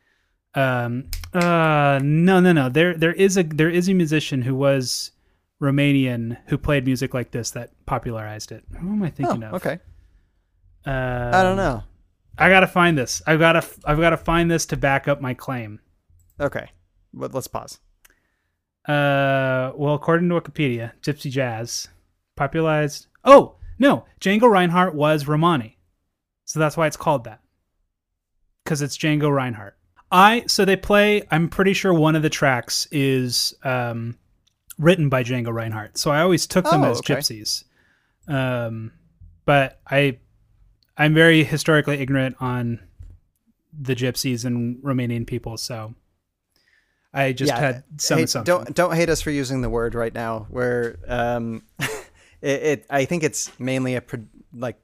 Um. Uh. No. No. No. There. There is a. There is a musician who was Romanian who played music like this that popularized it. Who am I thinking Oh, of? okay. Uh, I don't know. I gotta find this. I've gotta. I've gotta find this to back up my claim. Okay, but let's pause. Uh, well, according to Wikipedia, Gypsy Jazz popularized. Oh no, Django Reinhardt was Romani, so that's why it's called that. Because it's Django Reinhardt. I so they play. I'm pretty sure one of the tracks is um, written by Django Reinhardt. So I always took them Oh, as okay. gypsies. Um, but I, I'm very historically ignorant on the gypsies and Romanian people. So I just had some assumption. Don't don't hate us for using the word right now. Where um, [LAUGHS] it, it I think it's mainly a like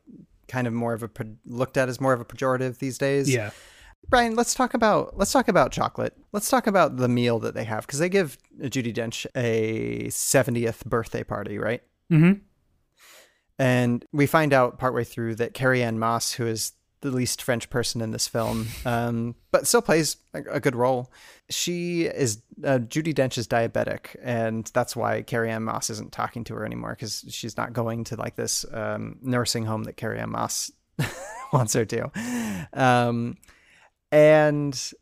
kind of more of a looked at as more of a pejorative these days. Yeah. Ryan, let's talk about let's talk about chocolate. Let's talk about the meal that they have because they give Judi Dench a 70th birthday party, right? Mm-hmm. And we find out partway through that Carrie Ann Moss, who is the least French person in this film, um, but still plays a, a good role. She is uh, Judi Dench is diabetic, and that's why Carrie Ann Moss isn't talking to her anymore because she's not going to like this um, nursing home that Carrie Ann Moss [LAUGHS] wants her to. Um, and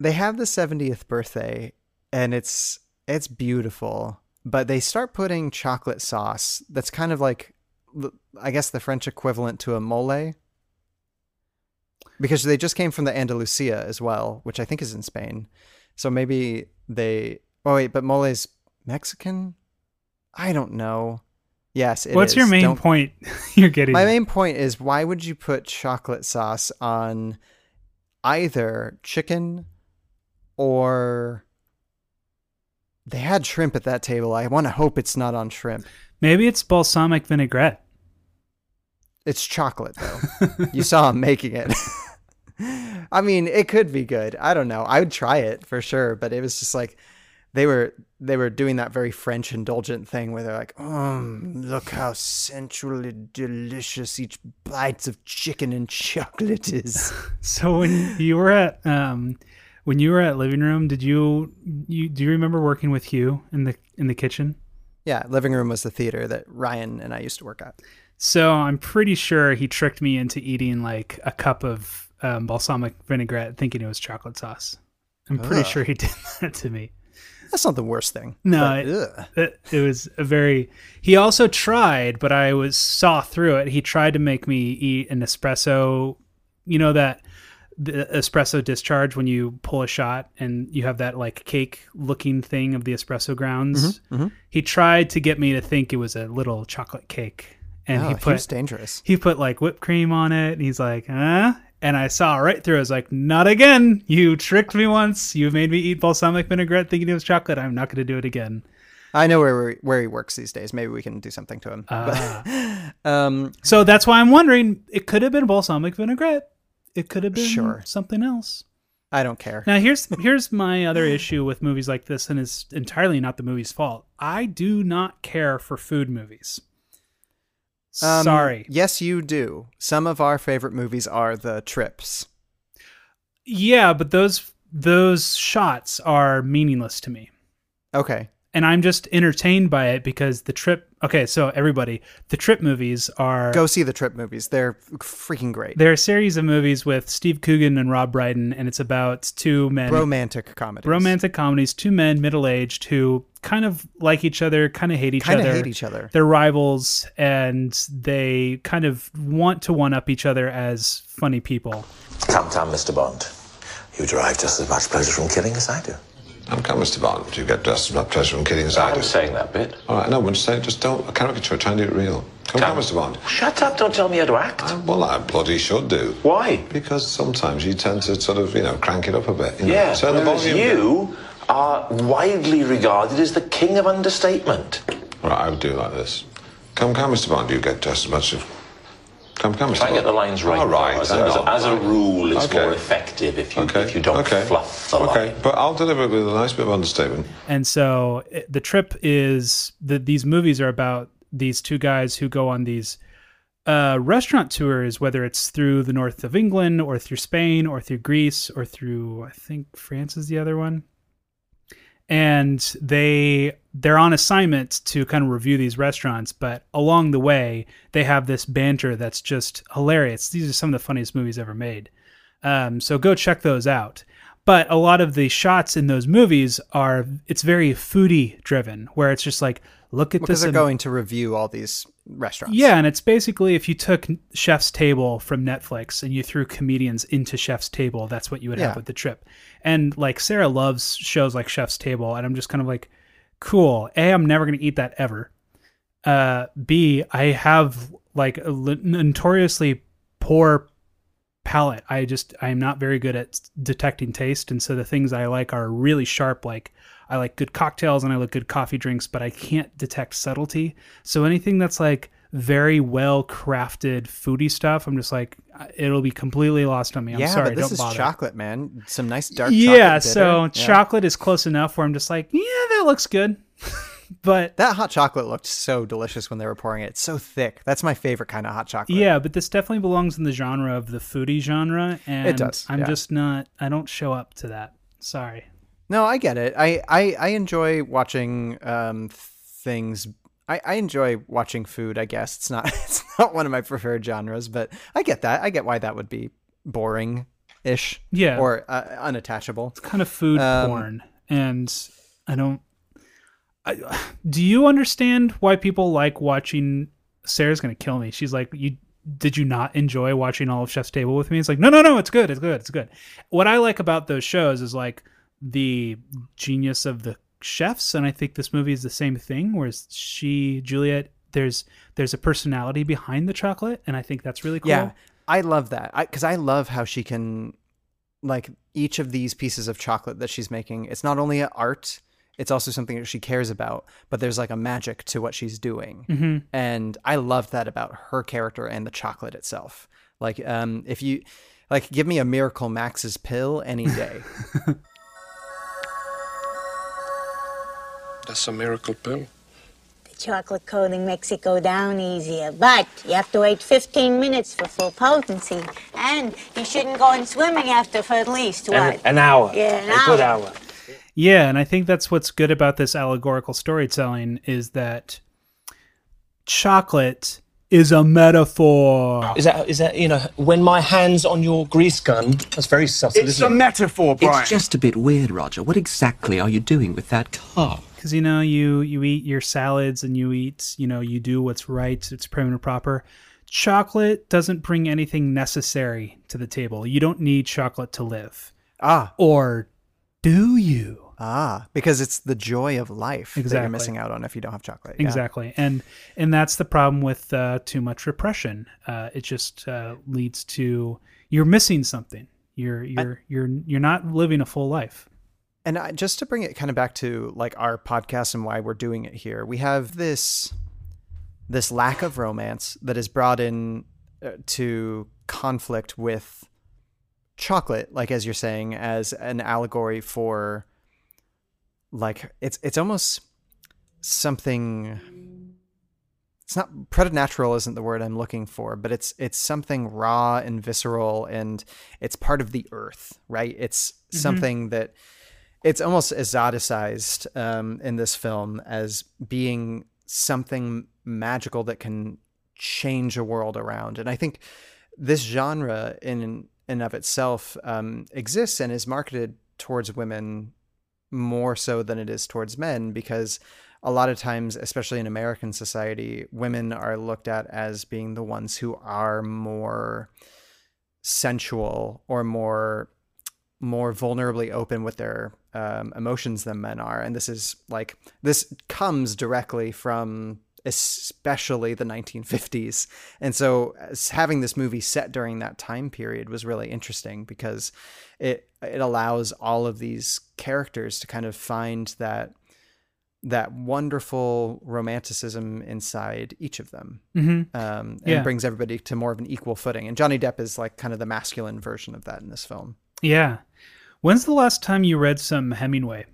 they have the 70th birthday, and it's it's beautiful but they start putting chocolate sauce that's kind of like i guess the french equivalent to a mole because they just came from the andalusia as well which i think is in spain so maybe they oh wait but mole is mexican i don't know yes it What's your main Don't- point [LAUGHS] you're getting? my main point is why would you put chocolate sauce on either chicken or they had shrimp at that table. I want to hope it's not on shrimp. Maybe it's balsamic vinaigrette. It's chocolate though. [LAUGHS] you saw him making it. [LAUGHS] I mean, it could be good. I don't know. I would try it for sure, but it was just like they were they were doing that very French indulgent thing where they're like, "Um, look how sensually delicious each bite of chicken and chocolate is." [LAUGHS] So when you were at um, When you were at living room, did you you do you remember working with Hugh in the in the kitchen? Yeah, living room was the theater that Ryan and I used to work at. So I'm pretty sure he tricked me into eating like a cup of um, balsamic vinaigrette, thinking it was chocolate sauce. I'm pretty Ugh. sure he [LAUGHS] did that to me. That's not the worst thing. No, but, it, it, it was a very. He also tried, but I was saw through it. He tried to make me eat an espresso. You know that the espresso discharge when you pull a shot and you have that like cake looking thing of the espresso grounds. Mhm, mhm. He tried to get me to think it was a little chocolate cake, and Oh, he he put was dangerous. He put like whipped cream on it, and he's like, "Huh." And I saw right through. I was like, "Not again! You tricked me once. You made me eat balsamic vinaigrette thinking it was chocolate. I'm not going to do it again." I know where where he works these days. Maybe we can do something to him. But, [LAUGHS] um, So that's why I'm wondering. It could have been balsamic vinaigrette. It could have been Sure. something else. I don't care. Now here's here's my other issue with movies like this, and it's entirely not the movie's fault. I do not care for food movies. Um, Sorry. Yes, you do. Some of our favorite movies are the trips. Yeah, but those those shots are meaningless to me. Okay. And I'm just entertained by it because the trip okay, so everybody, the trip movies are Go see the trip movies. They're freaking great. they're a series of movies with Steve Coogan and Rob Brydon, and it's about two men Romantic comedies. romantic comedies, two men middle aged who kind of like each other, kind of hate each Kinda other. hate each other. They're rivals and they kind of want to one up each other as funny people. Come, come, Mr. Bond. You derive just as much pleasure from killing as I do. Come, come, Mr. Bond. Do you get dressed as much pleasure from killing as I I'm do. saying that bit. All right, no, I'm just saying, just don't caricature. Try and do it real. Come, come, Mr. Bond. Shut up, don't tell me how to act. Uh, well, I bloody should do. Why? Because sometimes you tend to sort of, you know, crank it up a bit. You know? Yeah, Turn the whereas volume you are widely regarded as the king of understatement. All right, I would do it like this. Come, come, Mr. Bond. Do you get just as much of. Come, come, Mr. Try and get the lines right. All right, As, a, as, a, as a rule, it's Okay. more effective if you Okay. if you don't okay. fluff the Okay, line. but I'll deliver it with a nice bit of understatement. And so it, the trip is that these movies are about these two guys who go on these uh, restaurant tours, whether it's through the north of England or through Spain or through Greece or through I think France is the other one. And they they're on assignment to kind of review these restaurants, but along the way they have this banter that's just hilarious. These are some of the funniest movies ever made. Um, so go check those out. But a lot of the shots in those movies are it's very foodie driven, where it's just like look at this. Because this. they're am- going to review all these restaurants. yeah, and it's basically if you took Chef's Table from Netflix and you threw comedians into Chef's Table, that's what you would Yeah. have with the trip. And like Sarah loves shows like Chef's Table, and I'm just kind of like, cool. A, I'm never gonna eat that ever. Uh, B, I have like a notoriously poor palate. I just I'm not very good at detecting taste, and so the things I like are really sharp. Like I like good cocktails and I like good coffee drinks, but I can't detect subtlety. So anything that's like very well crafted foodie stuff, I'm just like uh, it'll be completely lost on me. I'm yeah, sorry, but this don't is bother. chocolate, man. Some nice dark yeah, so. Yeah. chocolate is close enough where I'm just like, yeah, that looks good. [LAUGHS] but that hot chocolate looked so delicious when they were pouring it. It's so thick. That's my favorite kind of hot chocolate. Yeah, but this definitely belongs in the genre of the foodie genre, and does, I'm yeah. just not. I don't show up to that. Sorry. No, I get it. I I, I enjoy watching um things. I, I enjoy watching food. I guess it's not [LAUGHS] it's not one of my preferred genres, but I get that. I get why that would be boring ish. Yeah. Or uh, unattachable. It's kind of food Um, porn, and I don't. I, [SIGHS] do you understand why people like watching? Sarah's gonna kill me. She's like, you did you not enjoy watching all of Chef's Table with me? It's like, no, no, no, it's good, it's good, it's good. What I like about those shows is like the genius of the chefs, and I think this movie is the same thing. Whereas she, Juliet, there's there's a personality behind the chocolate, and I think that's really cool. Yeah, I love that. Because I love how she can, like each of these pieces of chocolate that she's making. It's not only an art; it's also something that she cares about. But there's like a magic to what she's doing, Mhm. and I love that about her character and the chocolate itself. Like, um, if you like, give me a Miracle Max's pill any day. [LAUGHS] That's a miracle pill. The chocolate coating makes it go down easier, but you have to wait 15 minutes for full potency. And you shouldn't go in swimming after for at least An, what? an hour. Yeah, an a good hour. Yeah, and I think that's what's good about this allegorical storytelling is that chocolate is a metaphor. Is that is that you know when my hands on your grease gun? That's very subtle. It's isn't a it? metaphor, Brian. It's just a bit weird, Roger. What exactly are you doing with that car? Because you know you you eat your salads and you eat you know you do what's right it's prim and proper. Chocolate doesn't bring anything necessary to the table. You don't need chocolate to live. Ah. Or do you? Ah because it's the joy of life that Exactly. you're missing out on if you don't have chocolate Yeah. exactly. And and that's the problem with uh, too much repression. Uh, it just uh, leads to you're missing something. You're you're you're you're not living a full life And I, just to bring it kind of back to like our podcast and why we're doing it here, we have this this lack of romance that is brought in uh, to conflict with chocolate, like as you're saying, as an allegory for like it's it's almost something. It's not preternatural isn't the word I'm looking for, but it's it's something raw and visceral, and it's part of the earth, right? It's Mhm. something that it's almost exoticized um, in this film as being something magical that can change a world around. And I think this genre in and of itself um, exists and is marketed towards women more so than it is towards men because a lot of times, especially in American society, women are looked at as being the ones who are more sensual or more more vulnerably open with their um, emotions than men are. And this is like this comes directly from especially the 1950s and so having this movie set during that time period was really interesting because it it allows all of these characters to kind of find that that wonderful romanticism inside each of them Mhm. um, and Yeah. brings everybody to more of an equal footing. And johnny depp is like kind of the masculine version of that in this film. Yeah when's the last time you read some hemingway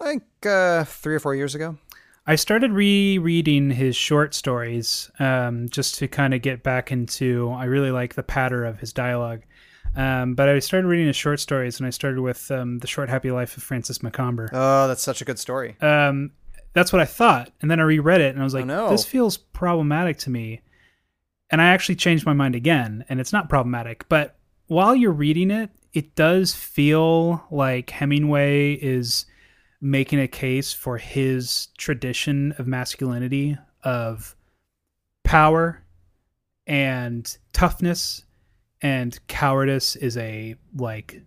I think uh, three or four years ago. I started rereading his short stories um, just to kind of get back into. I really like the patter of his dialogue, um, but I started reading his short stories, and I started with um, the Short Happy Life of Francis Macomber. Oh, that's such a good story. Um, that's what I thought, and then I reread it, and I was like, oh, no. "This feels problematic to me." And I actually changed my mind again, and it's not problematic. But while you're reading it, it does feel like Hemingway is making a case for his tradition of masculinity, of power and toughness, and cowardice is a like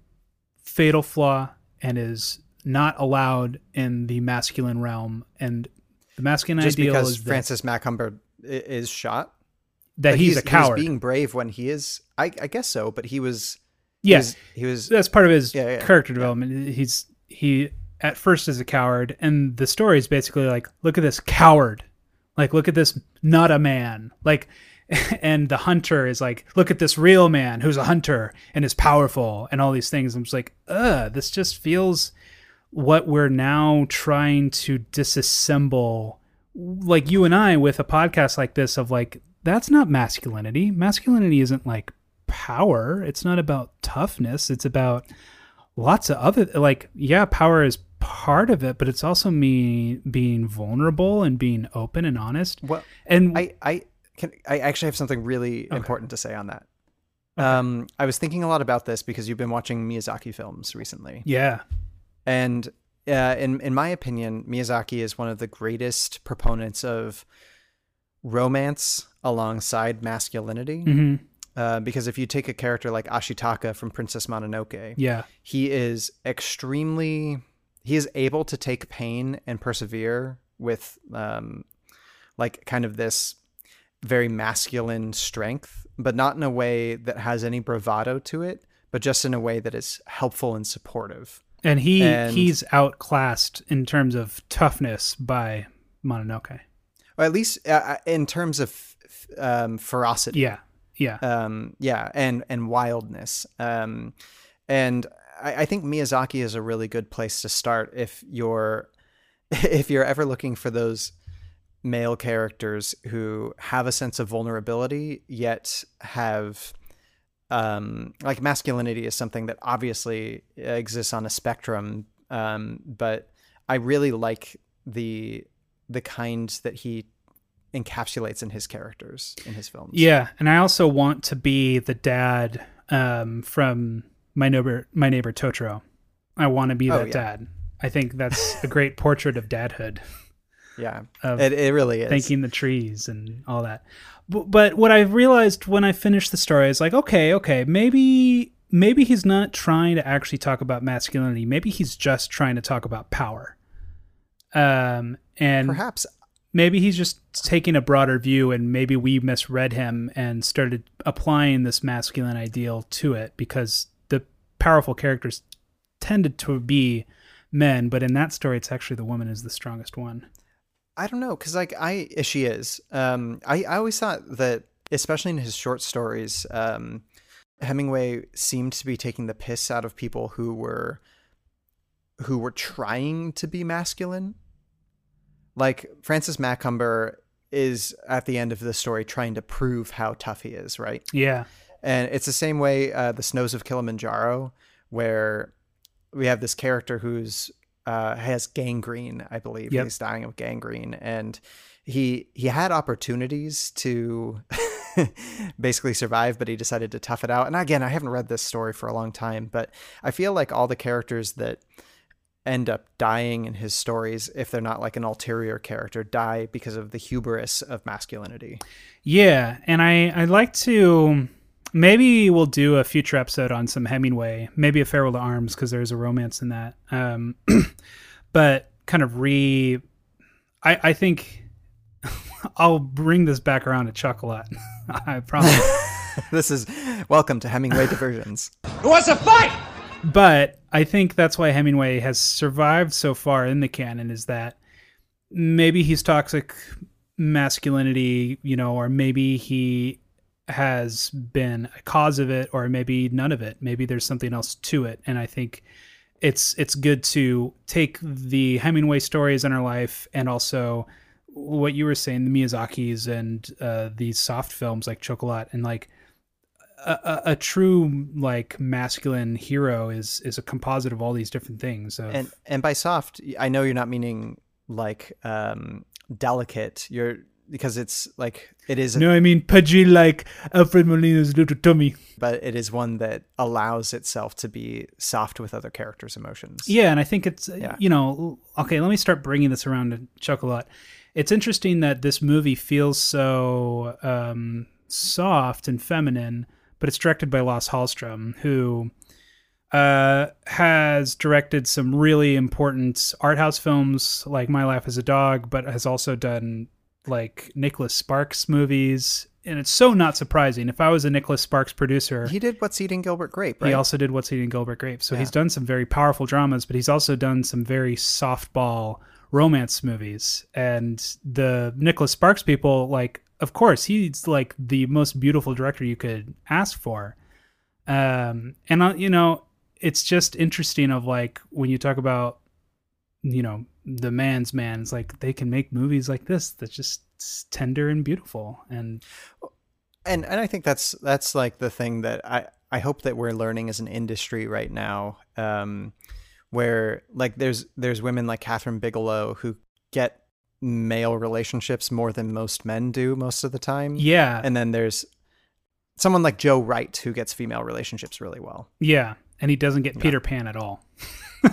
fatal flaw and is not allowed in the masculine realm. And the masculine Just ideal because is that- Francis Macomber i- is shot, That Like, he's a coward. being brave when he is. I, I guess so, but he was. He Yeah, he was. That's part of his Yeah, yeah, character development. He's he at first is a coward, and the story is basically like, look at this coward, like look at this not a man, like, [LAUGHS] and the hunter is like, look at this real man who's a hunter and is powerful and all these things. I'm just like, ugh, this just feels what we're now trying to disassemble, like you and I with a podcast like this of like, that's not masculinity. Masculinity isn't like power. It's not about toughness. It's about lots of other like yeah, power is part of it, but it's also me being vulnerable and being open and honest. Well, and I, I can. I actually have something really important to say on that. Um, I was thinking a lot about this because you've been watching Miyazaki films recently. Yeah. And uh, in in my opinion, Miyazaki is one of the greatest proponents of romance alongside masculinity. Mhm. Uh, because if you take a character like Ashitaka from Princess Mononoke, Yeah. he is extremely he is able to take pain and persevere with um, like kind of this very masculine strength, but not in a way that has any bravado to it, but just in a way that is helpful and supportive. And he And- he's outclassed in terms of toughness by Mononoke. or at least uh, in terms of um, ferocity. Yeah, yeah, um, yeah, and and wildness. Um, and I, I think Miyazaki is a really good place to start if you're [LAUGHS] if you're ever looking for those male characters who have a sense of vulnerability yet have um, like masculinity is something that obviously exists on a spectrum um, but I really like the the kind that he encapsulates in his characters in his films. Yeah, and I also want to be the dad um, from my neighbor my neighbor Totoro. I want to be Oh, that yeah. dad. I think that's a great portrait of dadhood. [LAUGHS] Yeah, Of it, it really is. Thanking the trees and all that. But, but what I realized when I finished the story is like, okay, okay, maybe maybe he's not trying to actually talk about masculinity. Maybe he's just trying to talk about power. Um, and Perhaps maybe he's just taking a broader view, and maybe we misread him and started applying this masculine ideal to it because the powerful characters tended to be men, but in that story, it's actually the woman is the strongest one. I don't know, because like I she is. Um, I I always thought that, especially in his short stories, um, Hemingway seemed to be taking the piss out of people who were who were trying to be masculine. Like Francis Macomber is at the end of the story trying to prove how tough he is, right? Yeah. And it's the same way uh, the Snows of Kilimanjaro, where we have this character who's uh, has gangrene, I believe. Yep. He's dying of gangrene, and he he had opportunities to [LAUGHS] basically survive, but he decided to tough it out. And again, I haven't read this story for a long time, but I feel like all the characters that end up dying in his stories, if they're not like an ulterior character, die because of the hubris of masculinity. Yeah, and I I'd like to maybe we'll do a future episode on some Hemingway, maybe a Farewell to Arms because there's a romance in that. Um, [CLEARS THROAT] but kind of re, I I think [LAUGHS] I'll bring this back around to Chocolate. [LAUGHS] I promise. [LAUGHS] this is welcome to Hemingway Diversions. it was a fight? but I think that's why Hemingway has survived so far in the canon is that maybe he's toxic masculinity, you know, or maybe he has been a cause of it or maybe none of it. Maybe there's something else to it. And I think it's it's good to take the Hemingway stories in our life and also what you were saying, the Miyazaki's and uh, these soft films like Chocolat and like a, a, a true like masculine hero is is a composite of all these different things. Of, and and by soft i know you're not meaning like um delicate you're because it's like it is no, I mean pudgy like Alfred Molina's little tummy. but it is one that allows itself to be soft with other characters emotions Yeah, and I think it's uh, Yeah. you know okay. Let me start bringing this around to Chocolat. It's interesting that this movie feels so um, soft and feminine, but it's directed by Lars Hallström, who uh, has directed some really important art house films like My Life as a Dog, but has also done like Nicholas Sparks movies. And it's so not surprising. If I was a Nicholas Sparks producer, he did what's eating gilbert grape right he also did What's Eating Gilbert Grape. So Yeah. he's done some very powerful dramas, but he's also done some very softball romance movies. And the Nicholas Sparks people, like, of course, he's like the most beautiful director you could ask for. Um, and uh, you know, it's just interesting of like when you talk about, you know, the man's man. It's like they can make movies like this that's just tender and beautiful. And and and I think that's that's like the thing that I I hope that we're learning as an industry right now, um, where like there's there's women like Kathryn Bigelow who get male relationships more than most men do most of the time. Yeah. and then there's someone like Joe Wright who gets female relationships really well. yeah, and he doesn't get Peter Pan at all. [LAUGHS]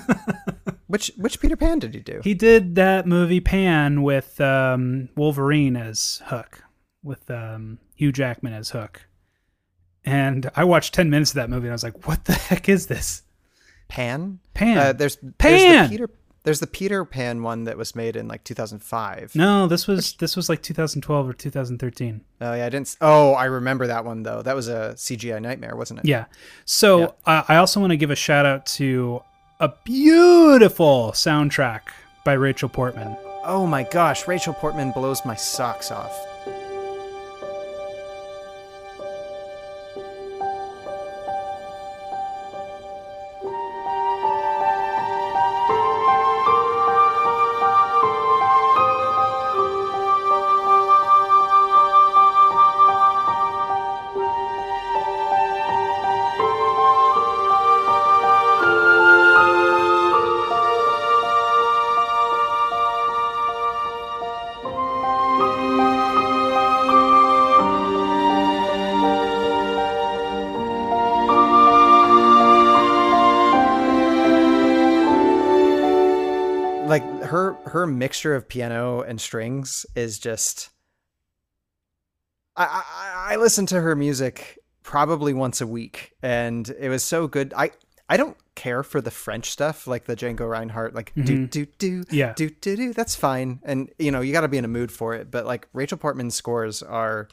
Which which Peter Pan did he do? He did that movie Pan with um, Wolverine as Hook, with um, Hugh Jackman as Hook. And I watched 10 minutes of that movie and I was like, what the heck is this? Pan? Pan. Uh, there's There's Pan! the Peter there's the Peter Pan one that was made in like 2005. No, this was this was like 2012 or 2013. Oh yeah, I didn't. Oh, I remember that one though. That was a CGI nightmare, wasn't it? Yeah. So uh, I also want to give a shout out to a beautiful soundtrack by Rachel Portman. Oh my gosh, Rachel Portman blows my socks off. Mixture of piano and strings is just. I I, I listen to her music probably once a week, and it was so good. I I don't care for the French stuff, like the Django Reinhardt, like do Mhm. do do Yeah. do do do. That's fine, and you know you got to be in a mood for it. But like Rachel Portman's scores are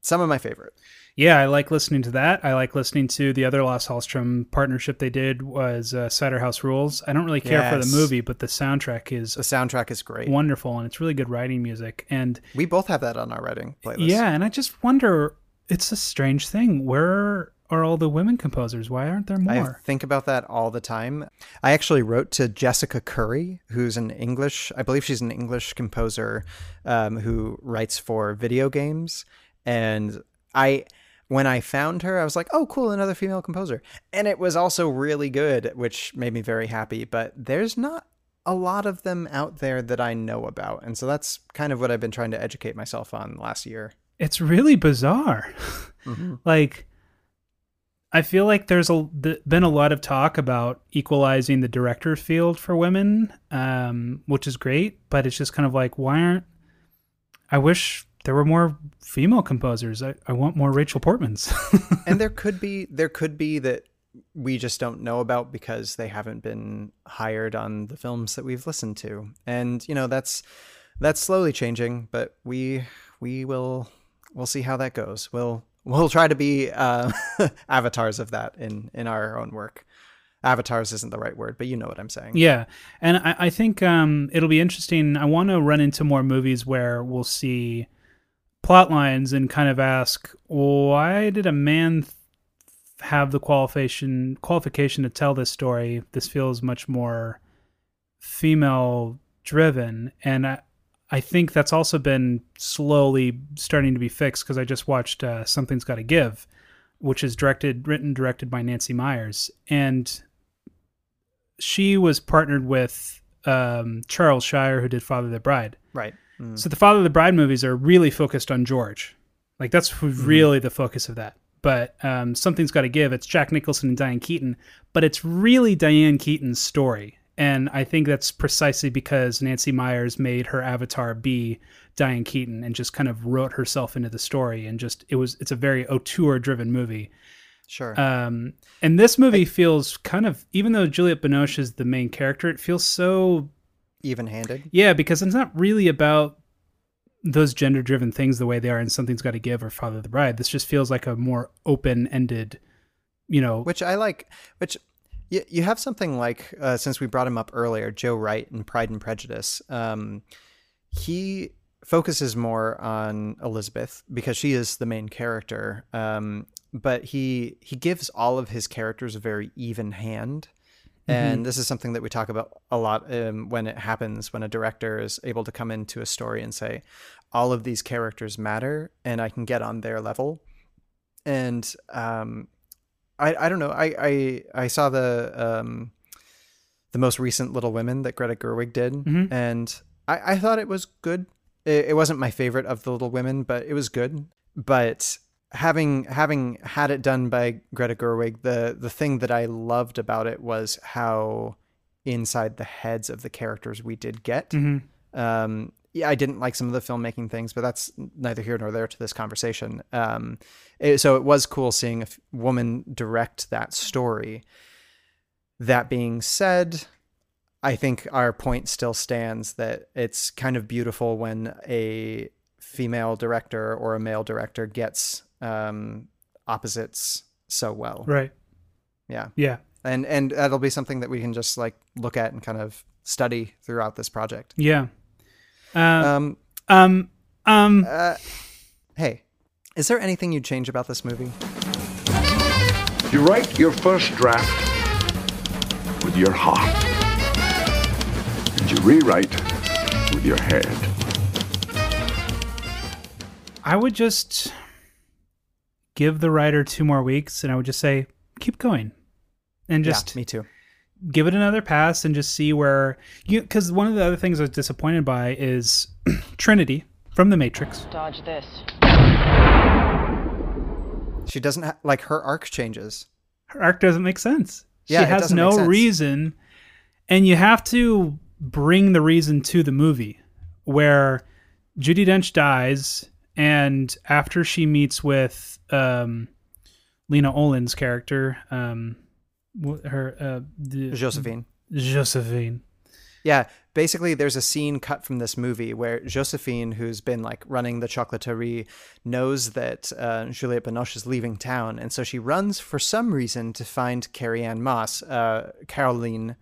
some of my favorite. Yeah, I like listening to that. I like listening to the other Lasse Hallstrom partnership they did was uh, Cider House Rules. I don't really care for the movie, but the soundtrack is The soundtrack is great. wonderful and it's really good writing music. And We both have that on our writing playlist. yeah, and I just wonder, it's a strange thing. Where are all the women composers? Why aren't there more? I think about that all the time. I actually wrote to Jessica Curry, who's an English, I believe she's an English composer um, who writes for video games. And I, when I found her, I was like, oh, cool, another female composer. And it was also really good, which made me very happy. But there's not a lot of them out there that I know about. And so that's kind of what I've been trying to educate myself on last year. It's really bizarre. Mhm. [LAUGHS] like I feel like there's a been a lot of talk about equalizing the director field for women, um, which is great, but it's just kind of like why aren't I wish there were more female composers. I, I want more Rachel Portmans. [LAUGHS] and there could be there could be that we just don't know about because they haven't been hired on the films that we've listened to and you know that's that's slowly changing but we we will we'll see how that goes we'll we'll try to be uh, [LAUGHS] avatars of that in in our own work avatars isn't the right word but you know what i'm saying Yeah, and I, I think um, it'll be interesting. I want to run into more movies where we'll see plot lines and kind of ask, why did a man th- have the qualification qualification to tell this story? This feels much more female driven, and I, I think that's also been slowly starting to be fixed because I just watched uh, Something's Got to Give, which is directed, written, directed by Nancy Meyers, and she was partnered with um, Charles Shyer, who did Father the Bride. right Mm. So the Father of the Bride movies are really focused on George. Like that's who- really the focus of that. But um, something's got to give. It's Jack Nicholson and Diane Keaton, but it's really Diane Keaton's story. And I think that's precisely because Nancy Meyers made her avatar be Diane Keaton and just kind of wrote herself into the story. And just it was it's a very auteur driven movie. sure Um, and this movie feels kind of, even though Juliette Binoche is the main character, it feels so even-handed yeah, because it's not really about those gender driven things the way they are in Something's Got to Give or Father the Bride. This just feels like a more open ended, you know. which I like. Which you, you have something like uh, since we brought him up earlier, Joe Wright in Pride and Prejudice. Um, he focuses more on Elizabeth because she is the main character. Um, but he he gives all of his characters a very even hand. And Mhm. this is something that we talk about a lot um, when it happens when a director is able to come into a story and say, all of these characters matter and I can get on their level. And um, I, I don't know. I, I, I saw the um, the most recent Little Women that Greta Gerwig did, Mhm. and I, I thought it was good. It, it wasn't my favorite of the Little Women, but it was good. But having having had it done by Greta Gerwig, the the thing that I loved about it was how inside the heads of the characters we did get. Mhm. Um, yeah, I didn't like some of the filmmaking things, but that's neither here nor there to this conversation. Um, it- so it was cool seeing a f- woman direct that story. That being said, I think our point still stands that it's kind of beautiful when a female director or a male director gets um, opposites so well. Right. Yeah. Yeah. And and that'll be something that we can just like look at and kind of study throughout this project. Yeah. Uh, Um, um, um, uh, hey, is there anything you'd change about this movie? You write your first draft with your heart, and you rewrite with your head. I would just give the writer two more weeks and I would just say, keep going. And Yeah, just me too. give it another pass and just see where you because one of the other things I was disappointed by is [CLEARS THROAT] Trinity from the Matrix. Dodge this. She doesn't ha- like her arc changes. Her arc doesn't make sense. Yeah, she it has doesn't no make sense. reason, and you have to bring the reason to the movie where Judi Dench dies and after she meets with um, Lena Olin's character, um, her uh, the, Josephine. Josephine. Yeah, basically, there's a scene cut from this movie where Josephine, who's been like running the chocolaterie, knows that uh, Juliette Binoche is leaving town, and so she runs for some reason to find Carrie-Anne Moss, uh, Caroline,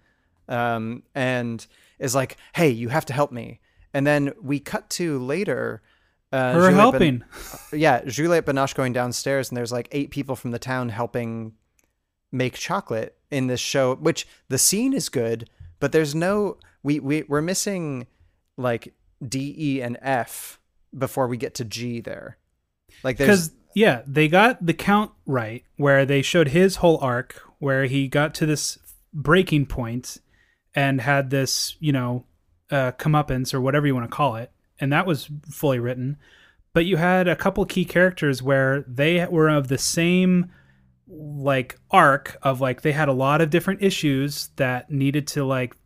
um, and is like, "Hey, you have to help me." And then we cut to later. Uh, Her Juliette helping. yeah, Juliette Binoche going downstairs, and there's like eight people from the town helping make chocolate in this show, which the scene is good, but there's no we we we're missing like D, E, and F before we get to G there. Like there's Because yeah, they got the count right where they showed his whole arc where he got to this breaking point and had this, you know, uh, comeuppance or whatever you want to call it, and that was fully written. But you had a couple key characters where they were of the same like arc of like they had a lot of different issues that needed to like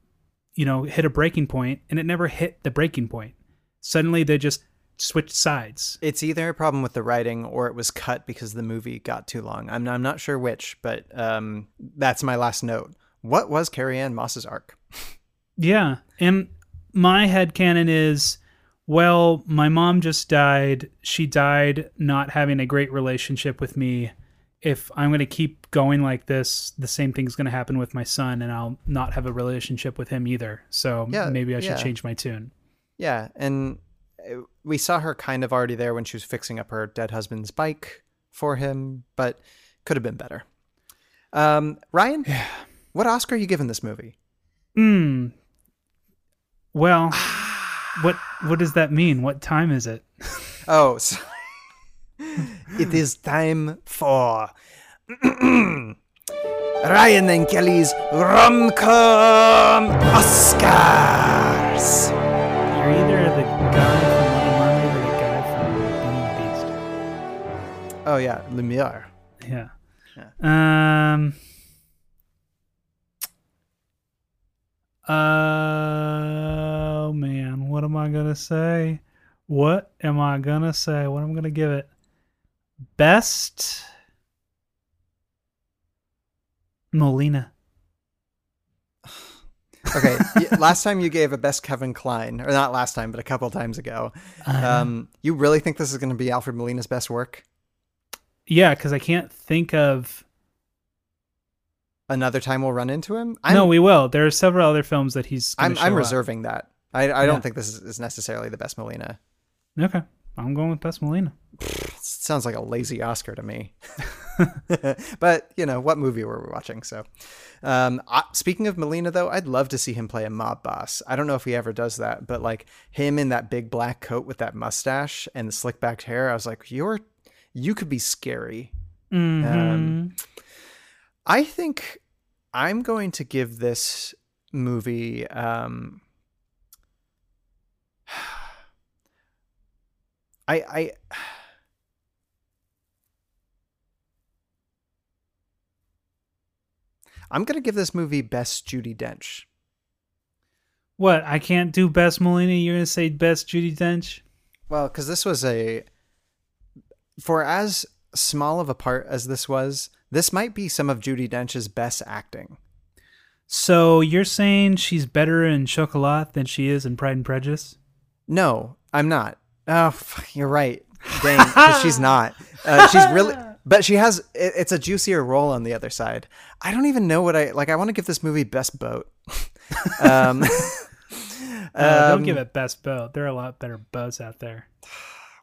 you know hit a breaking point and it never hit the breaking point suddenly they just switched sides it's either a problem with the writing or it was cut because the movie got too long. I'm I'm not sure which, but um, that's my last note. What was Carrie-Anne Moss's arc? [LAUGHS] Yeah. And my head canon is well, my mom just died. She died not having a great relationship with me. If I'm going to keep going like this, the same thing's going to happen with my son, and I'll not have a relationship with him either. So Yeah, maybe I should yeah. change my tune. Yeah, and uh, we saw her kind of already there when she was fixing up her dead husband's bike for him, but could have been better. Um, Ryan, [SIGHS] what Oscar are you giving this movie? Hmm. Well, [SIGHS] what what does that mean? What time is it? Oh, so [LAUGHS] it is time for [CLEARS THROAT] Ryan and Kelly's rom-com Oscars. You're either the guy from Little Mermaid or the guy from Beauty and the Beast. Oh yeah, Lumiere. Yeah. Yeah. Um. Oh man, what am I gonna say? What am I gonna say? What am I gonna give it? Best Molina. [SIGHS] Okay, last time you gave a best Kevin Kline, or not last time, but a couple times ago. Uh-huh. Um, you really think this is going to be Alfred Molina's best work? Yeah, because I can't think of. Another time we'll run into him. i no, we will. There are several other films that he's. I'm I'm up. reserving that. I I Yeah. don't think this is, necessarily the best Molina. Okay, I'm going with best Molina. [SIGHS] sounds like a lazy Oscar to me. [LAUGHS] but you know, what movie were we watching? So, um, I, speaking of Molina, though, I'd love to see him play a mob boss. I don't know if he ever does that, but like him in that big black coat with that mustache and the slick backed hair, I was like, you're you could be scary. Um, Mhm. I think I'm going to give this movie. Um, [SIGHS] I I. [SIGHS] I'm gonna give this movie best Judi Dench. What? I can't do best Molina. You're gonna say best Judi Dench? Well, because this was a for as small of a part as this was, this might be some of Judi Dench's best acting. So you're saying she's better in Chocolat than she is in Pride and Prejudice? No, I'm not. Oh, you're right. Dang, she's not. Uh, she's really, [LAUGHS] but she has. It, it's a juicier role on the other side. I don't even know what I like. I want to give this movie best boat. [LAUGHS] um, Uh, don't um, give it best boat. There are a lot better boats out there.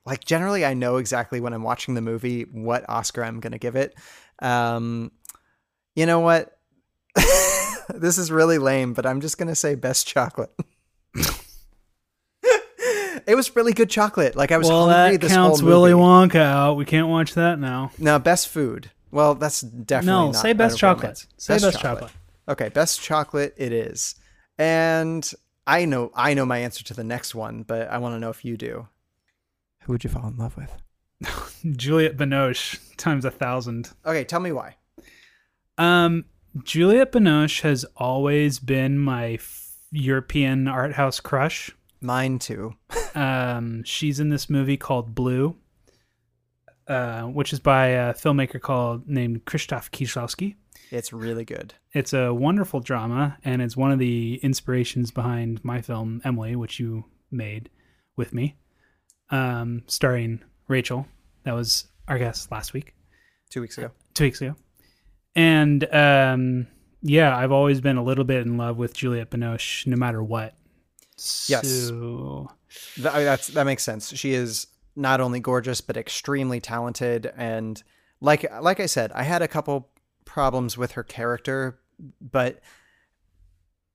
like generally I know exactly when I'm watching the movie what Oscar I'm gonna give it. Um, you know what? [LAUGHS] this is really lame, but I'm just gonna say best chocolate. [LAUGHS] it was really good chocolate. Like I was well, hungry that this counts whole Willy. Wonka out. We can't watch that now. No, best food. Well, that's definitely No, not say best chocolate. Say best chocolate. Okay, best chocolate it is. And I know I know my answer to the next one, but I want to know if you do. Who would you fall in love with? [LAUGHS] Juliette Binoche times a thousand. Okay, tell me why. Um, Juliette Binoche has always been my f- European art house crush. Mine too. [LAUGHS] um, she's in this movie called Blue, uh, which is by a filmmaker called named Krzysztof Kieślowski. It's really good. It's a wonderful drama, and it's one of the inspirations behind my film Emily, which you made with me, um, starring Rachel. That was our guest last week, Two weeks ago. two weeks ago, and um, yeah, I've always been a little bit in love with Juliette Binoche, no matter what. Yes. So, Th- I mean, that's that makes sense. She is not only gorgeous but extremely talented, and like like I said, I had a couple problems with her character, but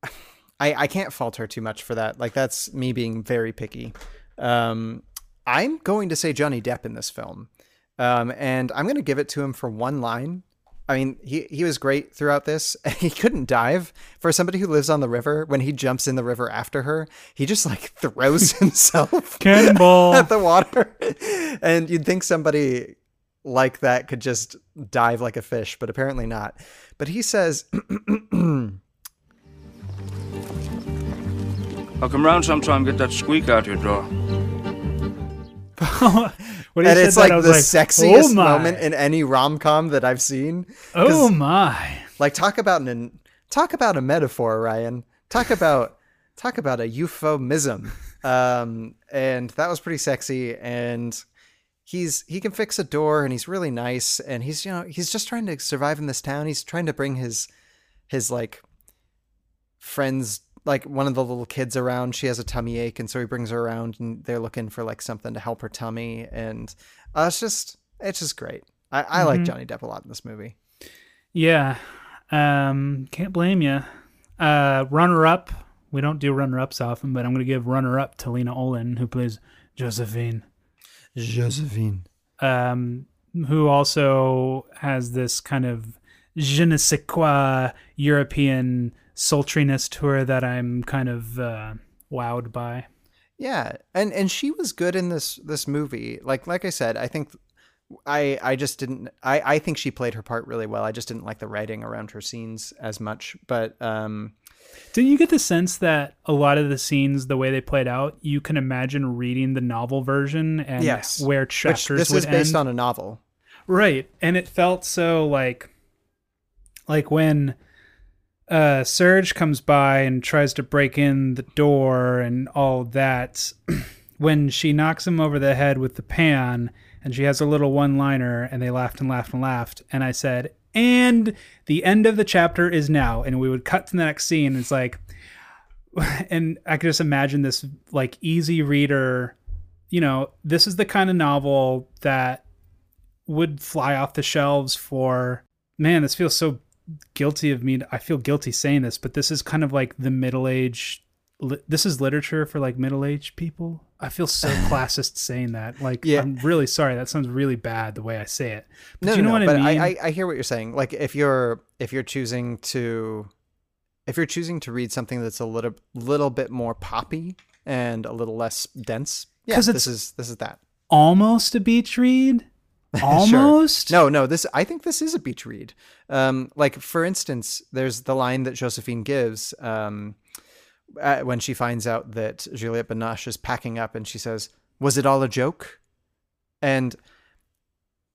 [SIGHS] I I can't fault her too much for that. Like that's me being very picky. Um, I'm going to say Johnny Depp in this film, um, and I'm going to give it to him for one line. I mean, he, he was great throughout this. [LAUGHS] He couldn't dive. For somebody who lives on the river, when he jumps in the river after her, he just like [LAUGHS] throws [LAUGHS] himself Cannonball. at the water. And you'd think somebody like that could just dive like a fish, but apparently not. But he says, I'll come round sometime and get that squeak out your drawer. [LAUGHS] When he and it's that, like I was the like, sexiest "Oh moment in any rom com that I've seen. Oh my! Like talk about an talk about a metaphor, Ryan. Talk about talk about a euphemism. Um, and that was pretty sexy. And he's he can fix a door, and he's really nice. And he's you know he's just trying to survive in this town. He's trying to bring his his like friends like one of the little kids around she has a tummy ache and so he brings her around and they're looking for like something to help her tummy and uh, it's just it's just great i, I like Mhm. johnny depp a lot in this movie Yeah, um, can't blame you. Uh, runner up. We don't do runner ups often, but I'm going to give runner up to Lena Olin, who plays Josephine. josephine um, who also has this kind of je ne sais quoi European sultriness to her that I'm kind of uh, wowed by. yeah and and she was good in this this movie like like i said i think i i just didn't i i think she played her part really well i just didn't like the writing around her scenes as much but um Didn't you get the sense that a lot of the scenes, the way they played out, you can imagine reading the novel version and yes where Which chapters this would is based end? on a novel Right. And it felt so like like when uh Serge comes by and tries to break in the door and all that. [CLEARS THROAT] When she knocks him over the head with the pan and she has a little one-liner and they laughed and laughed and laughed and I said and the end of the chapter is now. And we would cut to the next scene. It's like [LAUGHS] and I could just imagine this like easy reader you know this is the kind of novel that would fly off the shelves for man this feels so guilty of me i feel guilty saying this but this is kind of like the middle age li- this is literature for like middle-aged people i feel so [LAUGHS] classist saying that like Yeah. i'm really sorry that sounds really bad the way i say it but no, you know no, what i but mean I, I, I hear what you're saying. Like if you're if you're choosing to if you're choosing to read something that's a little little bit more poppy and a little less dense, yeah, this is this is that. almost a beach read [LAUGHS] Sure. almost No, no, this I think this is a beach read. Um, like for instance, there's the line that Josephine gives um, uh, when she finds out that Juliette Binoche is packing up, and she says, "Was it all a joke?" And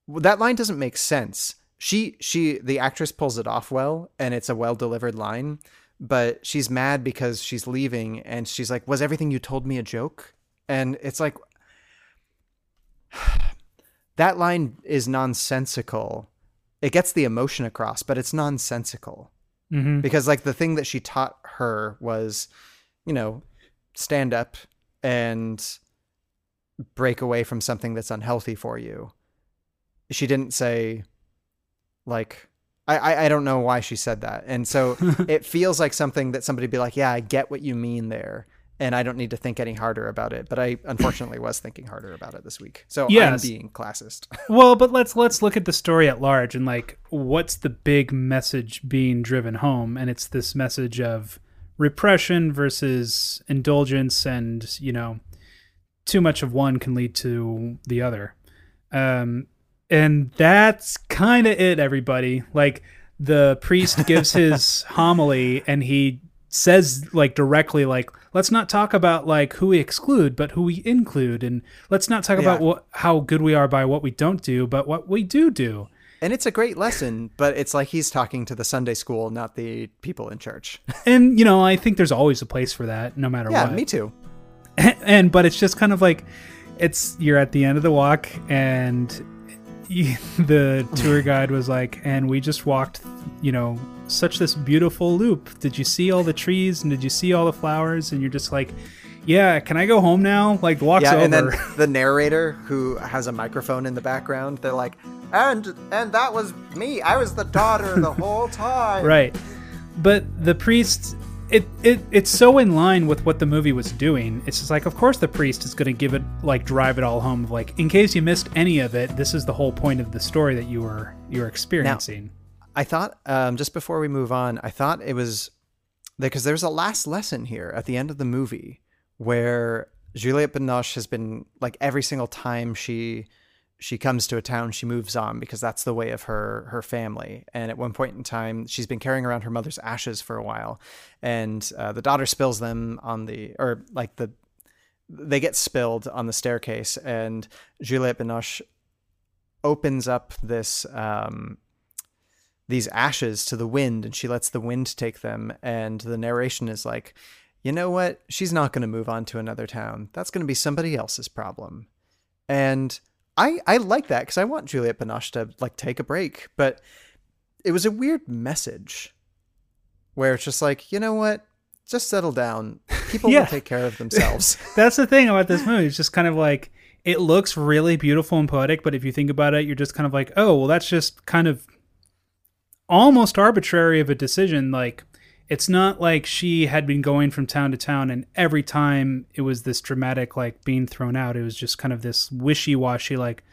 that line doesn't make sense. She she the actress pulls it off well, and it's a well delivered line. But she's mad because she's leaving, and she's like, "Was everything you told me a joke?" And it's like that line is nonsensical. It gets the emotion across, but it's nonsensical. Mhm. Because like the thing that she taught her was, you know, stand up and break away from something that's unhealthy for you. She didn't say like I, I, don't know why she said that. And so [LAUGHS] it feels like something that somebody be like, Yeah, I get what you mean there. And I don't need to think any harder about it. But I unfortunately was thinking harder about it this week. So Yes. I'm being classist. [LAUGHS] well but let's let's look at the story at large and like what's the big message being driven home and it's this message of repression versus indulgence and you know too much of one can lead to the other um and that's kind of it everybody like the priest gives his [LAUGHS] homily and he says like directly like let's not talk about like who we exclude but who we include and let's not talk about what how good we are by what we don't do but what we do do And it's a great lesson, but it's like he's talking to the Sunday school, not the people in church. [LAUGHS] and you know i think there's always a place for that no matter yeah, what me too. [LAUGHS] and but it's just kind of like it's you're at the end of the walk and [LAUGHS] the tour guide was like and we just walked you know such this beautiful loop. Did you see all the trees? And did you see all the flowers? And you're just like yeah can i go home now? Like the walk's yeah, over and then the narrator who has a microphone in the background, they're like, and and that was me. I was the daughter the whole time. right. But the priest it, it it's so in line with what the movie was doing. It's just like of course the priest is going to give it like drive it all home like in case you missed any of it this is the whole point of the story that you were you were experiencing. I thought um, just before we move on, I thought it was because there's a last lesson here at the end of the movie where Juliette Binoche has been like every single time she she comes to a town, she moves on because that's the way of her her family. And at one point in time, she's been carrying around her mother's ashes for a while, and uh, the daughter spills them on the or like the they get spilled on the staircase, and Juliette Binoche opens up this um, these ashes to the wind and she lets the wind take them. And the narration is like you know what? She's not going to move on to another town. That's going to be somebody else's problem. And i i like that because i want juliette binoche to like take a break but it was a weird message where it's just like you know what just settle down people Yeah. will take care of [LAUGHS] themselves [LAUGHS] That's the thing about this movie. It's just kind of like it looks really beautiful and poetic, but if you think about it, you're just kind of like, oh, well, that's just kind of almost arbitrary of a decision. Like, it's not like she had been going from town to town, and every time it was this dramatic, like being thrown out. It was just kind of this wishy washy, like,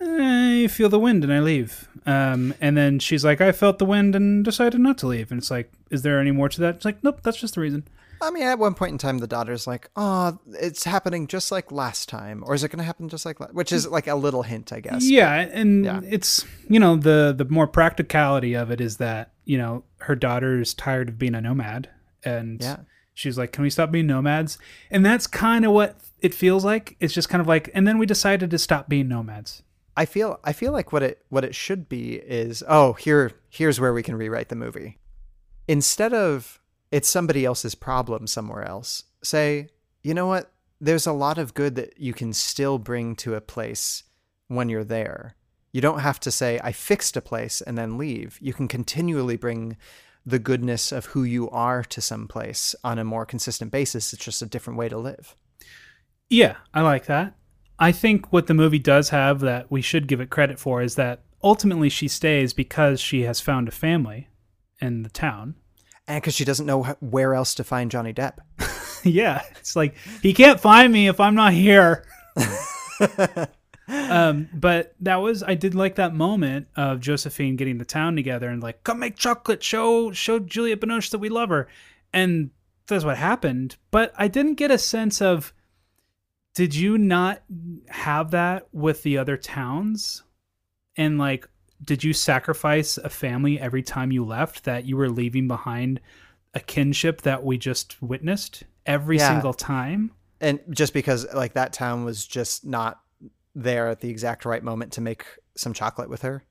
I feel the wind and I leave. Um, and then she's like, I felt the wind and decided not to leave. And it's like, is there any more to that? It's like, nope, that's just the reason. I mean, at one point in time, the daughter's like, "Oh, it's happening just like last time," or is it going to happen just like, la-? which is like a little hint, I guess. Yeah, and it's you know the the more practicality of it is that you know her daughter's tired of being a nomad, and Yeah. she's like, "Can we stop being nomads?" And that's kind of what it feels like. It's just kind of like, and then we decided to stop being nomads. I feel I feel like what it what it should be is oh here here's where we can rewrite the movie. Instead of it's somebody else's problem somewhere else, say, you know what? There's a lot of good that you can still bring to a place when you're there. You don't have to say I fixed a place and then leave. You can continually bring the goodness of who you are to some place on a more consistent basis. It's just a different way to live. Yeah, I like that. I think what the movie does have that we should give it credit for is that ultimately she stays because she has found a family in the town. And because she doesn't know where else to find Johnny Depp. [LAUGHS] yeah, it's like he can't find me if I'm not here. [LAUGHS] um, but that was I did like that moment of Josephine getting the town together and like, come make chocolate, show show Juliette Binoche that we love her, and that's what happened. But I didn't get a sense of did you not have that with the other towns, and like did you sacrifice a family every time you left that you were leaving behind a kinship that we just witnessed every Yeah. single time? and just because like that town was just not there at the exact right moment to make some chocolate with her.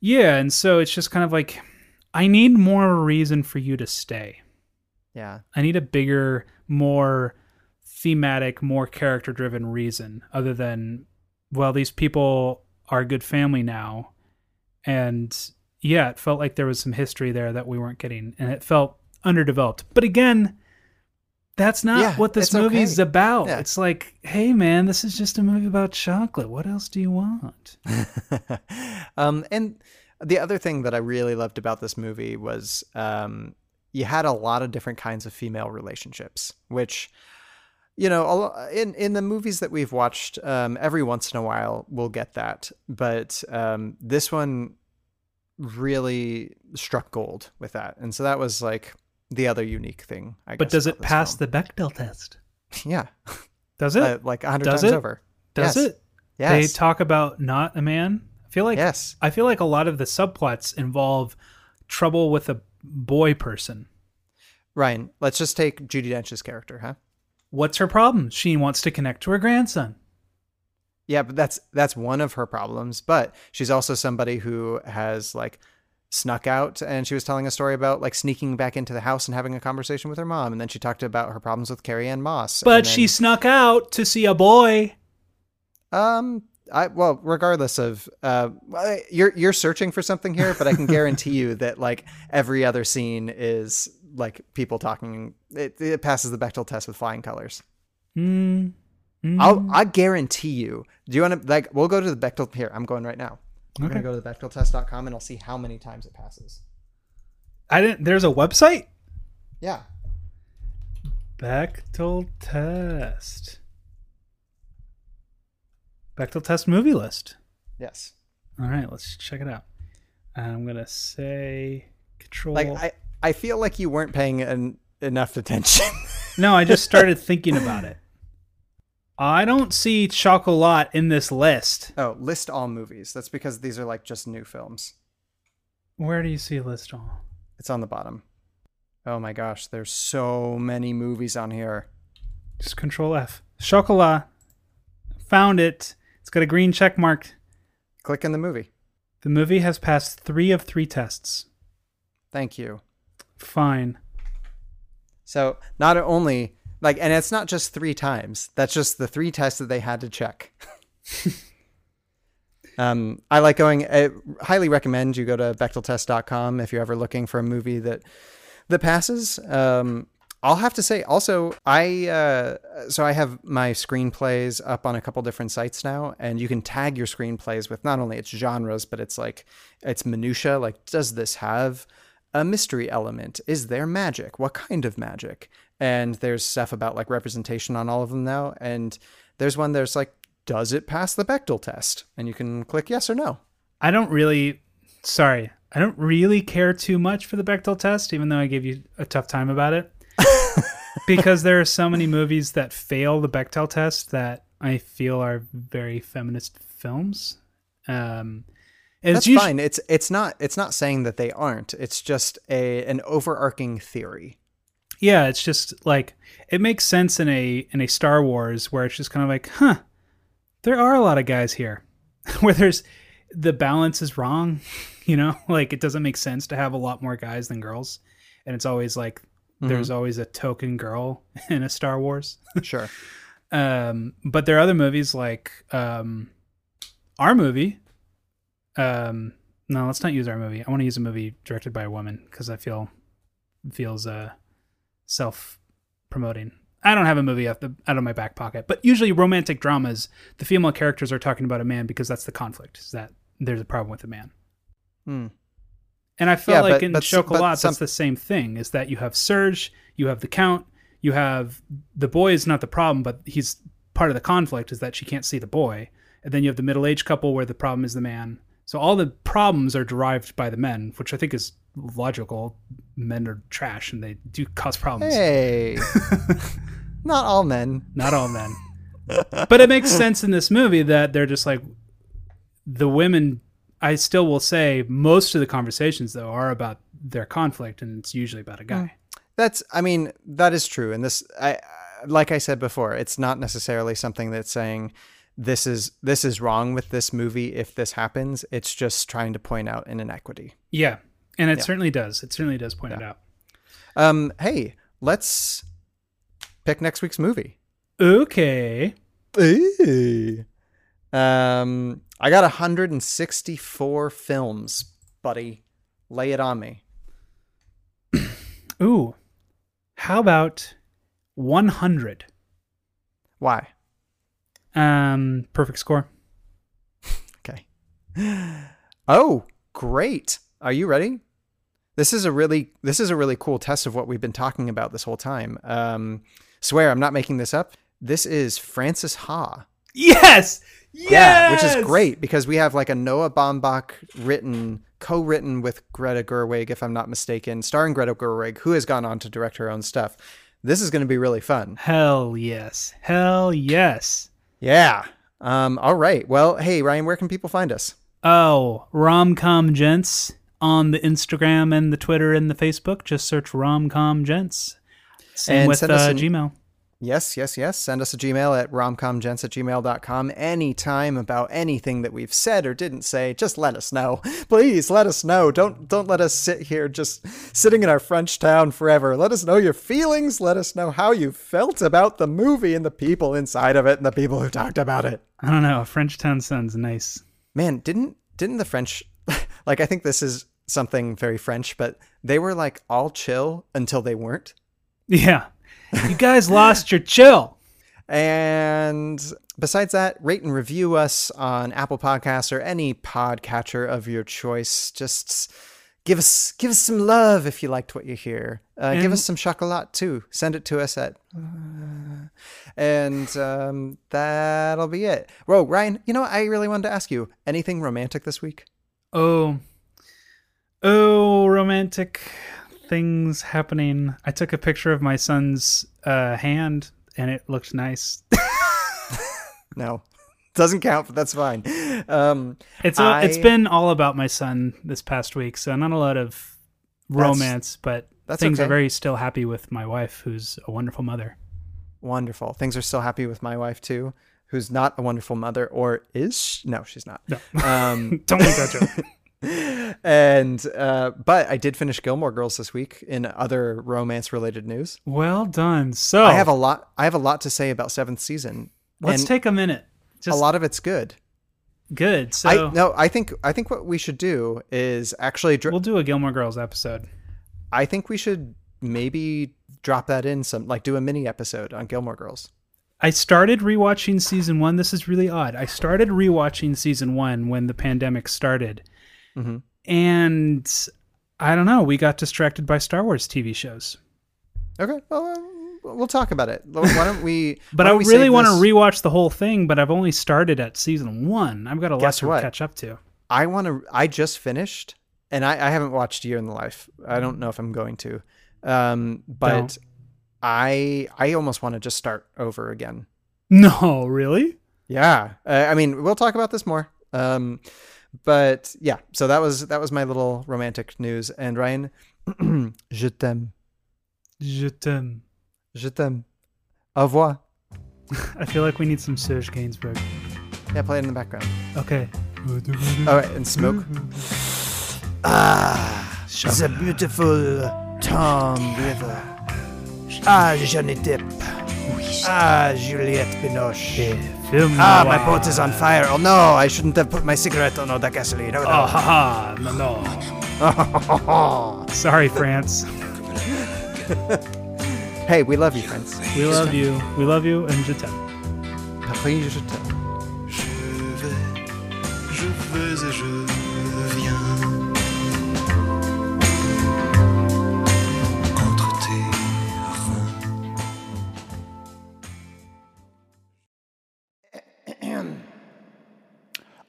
Yeah, and so it's just kind of like I need more reason for you to stay. Yeah. I need a bigger, more thematic, more character driven reason other than well these people are a good family now. And yeah, it felt like there was some history there that we weren't getting and it felt underdeveloped. But again, that's not Yeah, what this movie's okay. about. Yeah. It's like, hey man, this is just a movie about chocolate. What else do you want? [LAUGHS] um, and the other thing that I really loved about this movie was um, you had a lot of different kinds of female relationships, which you know in in the movies that we've watched, um, every once in a while we'll get that, but um, this one really struck gold with that, and so that was like the other unique thing. I But does it pass film. the Bechdel test? Yeah. Does [LAUGHS] it? Uh, like a hundred Does times it? over. Does Yes. it? They talk about not a man. I feel like yes. I feel like a lot of the subplots involve trouble with a boy person. Ryan, let's just take Judi Dench's character, huh? What's her problem? She wants to connect to her grandson. Yeah, but that's that's one of her problems. But she's also somebody who has like snuck out and she was telling a story about like sneaking back into the house and having a conversation with her mom and then she talked about her problems with Carrie-Anne Moss. But and she snuck out to see a boy. Um, I well, regardless of uh, you're you're searching for something here, but I can guarantee you that like every other scene is like people talking. It, it passes the Bechdel test with flying colors. Mm. I'll I guarantee you. Do you want to like? We'll go to the Bechdel here. I'm going right now. I'm Okay. gonna go to the BechdelTest.com and I'll see how many times it passes. I didn't. There's a website. Yeah. Bechdel test. Bechdel test movie list. Yes. All right, let's check it out. I'm gonna say control. Like I I feel like you weren't paying an, enough attention. no, I just started [LAUGHS] thinking about it. I don't see Chocolat in this list. oh, list all movies. That's because these are like just new films. Where do you see list all? It's on the bottom. Oh my gosh, there's so many movies on here. Just control F. Chocolat. Found it. It's got a green check mark. Click in the movie. The movie has passed three of three tests. Thank you. Fine. So not only like, and it's not just three times. That's just the three tests that they had to check. [LAUGHS] um, I like going. I highly recommend you go to BechdelTest.com if you're ever looking for a movie that that passes. Um, I'll have to say also, I uh, so I have my screenplays up on a couple different sites now, and you can tag your screenplays with not only its genres, but it's like it's minutia. Like, does this have a mystery element? Is there magic? What kind of magic? And there's stuff about like representation on all of them now. And there's one there's like, does it pass the Bechdel test? And you can click yes or no. I don't really. Sorry, I don't really care too much for the Bechdel test, even though I gave you a tough time about it. [LAUGHS] because there are so many movies that fail the Bechdel test that I feel are very feminist films. Um, it's That's fine. It's it's not it's not saying that they aren't. It's just a an overarching theory. Yeah, it's just like it makes sense in a in a Star Wars where it's just kind of like, huh, there are a lot of guys here, [LAUGHS] where there's the balance is wrong, [LAUGHS] you know, like it doesn't make sense to have a lot more guys than girls, and it's always like there's Mhm. always a token girl [LAUGHS] in a Star Wars. Sure. um, but there are other movies like um, our movie. Um, no, let's not use our movie. I want to use a movie directed by a woman because I feel feels uh self promoting. I don't have a movie out the out of my back pocket, but usually romantic dramas, the female characters are talking about a man because that's the conflict. Is that there's a problem with a man. Hmm. And I feel Yeah, like but- in but s- but some- that's the same thing. Is that you have Serge, you have the Count, you have the boy is not the problem, but he's part of the conflict. Is that she can't see the boy, and then you have the middle aged couple where the problem is the man. So all the problems are derived by the men, which I think is logical. Men are trash and they do cause problems. Hey. [LAUGHS] not all men. Not all men. [LAUGHS] but it makes sense in this movie that they're just like the women I still will say most of the conversations though are about their conflict and it's usually about a guy. Mm. That's I mean, that is true. And this I like I said before, it's not necessarily something that's saying this is this is wrong with this movie if this happens. It's just trying to point out an inequity. Yeah. And it Yeah. certainly does. It certainly does point it out. Um, hey, let's pick next week's movie. Okay. Ooh. Um, I got 164 films, buddy. Lay it on me. [CLEARS THROAT] Ooh. How about 100? Why? Um perfect score. [LAUGHS] Okay. Oh, great. Are you ready? This is a really this is a really cool test of what we've been talking about this whole time. Um, swear I'm not making this up. This is Frances Ha. Yes. Yeah, which is great because we have like a Noah Baumbach written, co-written with Greta Gerwig, if I'm not mistaken, starring Greta Gerwig, who has gone on to direct her own stuff. This is going to be really fun. Hell yes. Hell yes. Yeah. Um. All right. Well, hey Ryan, where can people find us? Oh, Romcom Gents on the Instagram and the Twitter and the Facebook. Just search Romcom Gents. Same And with send us uh, an- Gmail. Yes, yes, yes. Send us a Gmail at romcomgents at gmail.com anytime about anything that we've said or didn't say. Just let us know. Please let us know. Don't don't let us sit here just sitting in our French town forever. Let us know your feelings. Let us know how you felt about the movie and the people inside of it and the people who talked about it. I don't know. French Town sounds nice. Man, didn't didn't the French [LAUGHS] like I think this is something very French, but they were like all chill until they weren't. Yeah. You guys [LAUGHS] lost your chill. And besides that, rate and review us on Apple Podcasts or any podcatcher of your choice. Just give us give us some love if you liked what you hear. Uh, give us some chocolate too. Send it to us at. uh, and um, that'll be it. Whoa, Ryan, you know what? I really wanted to ask you anything romantic this week? Oh, oh, romantic things happening. I took a picture of my son's uh, hand, and it looked nice. [LAUGHS] No, doesn't count, but that's fine. Um, It's a, it's I- been all about my son this past week, so not a lot of That's- romance, but that's things okay. are very still happy with my wife, who's a wonderful mother. Wonderful. Things are still happy with my wife too, who's not a wonderful mother, or is she? no, she's not. No. Um, [LAUGHS] Don't make that joke. [LAUGHS] and uh, but I did finish Gilmore Girls this week. In other romance-related news, Well done. So I have a lot. I have a lot to say about seventh season. let's take a minute. Just a lot of it's good. good. So I no, I think I think what we should do is actually. Dr- we'll do a Gilmore Girls episode. I think we should maybe drop that in some, like do a mini episode on Gilmore Girls. I started rewatching season one. This is really odd. I started rewatching season one when the pandemic started. Mm-hmm. And I don't know, we got distracted by Star Wars TV shows. Okay, well, uh, we'll talk about it. Why don't we? [LAUGHS] But I don't we really want to rewatch the whole thing, but I've only started at season one. I've got a lot to what? catch up to. I want to. I just finished, and I, I haven't watched Year in the Life. I don't know if I'm going to, um, but Don't. I I almost want to just start over again. [LAUGHS] No, really? Yeah, uh, I mean, we'll talk about this more. Um, but yeah, so that was that was my little romantic news. And Ryan, [CLEARS THROAT] je t'aime, Je t'aime. je t'aime. Au revoir. I feel like we need some Serge Gainsbourg. Yeah, play it in the background. Okay. All right, and smoke. Ah, it's a beautiful Tom River. Ah, Johnny Depp. Ah, Juliette Binoche. Film Ah, my boat is on fire. Oh no, I shouldn't have put my cigarette on all the gasoline. Oh, no. Oh, haha. No, no. [LAUGHS] Sorry, France. hey, we love you, friends. We love you. We love you, and je t'aime. Paris, je t'aime. Je vais, je vais et je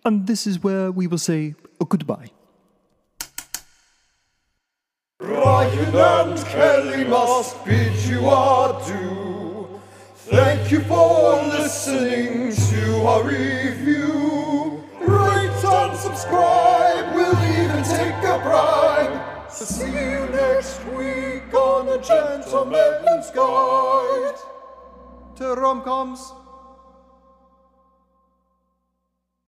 And this is where we will say a goodbye. Ryan and Kelly must bid you adieu. Thank you for listening to our review. Rate and subscribe, we'll even take a bribe. So see you next week on A Gentleman's Guide to Rom-Coms.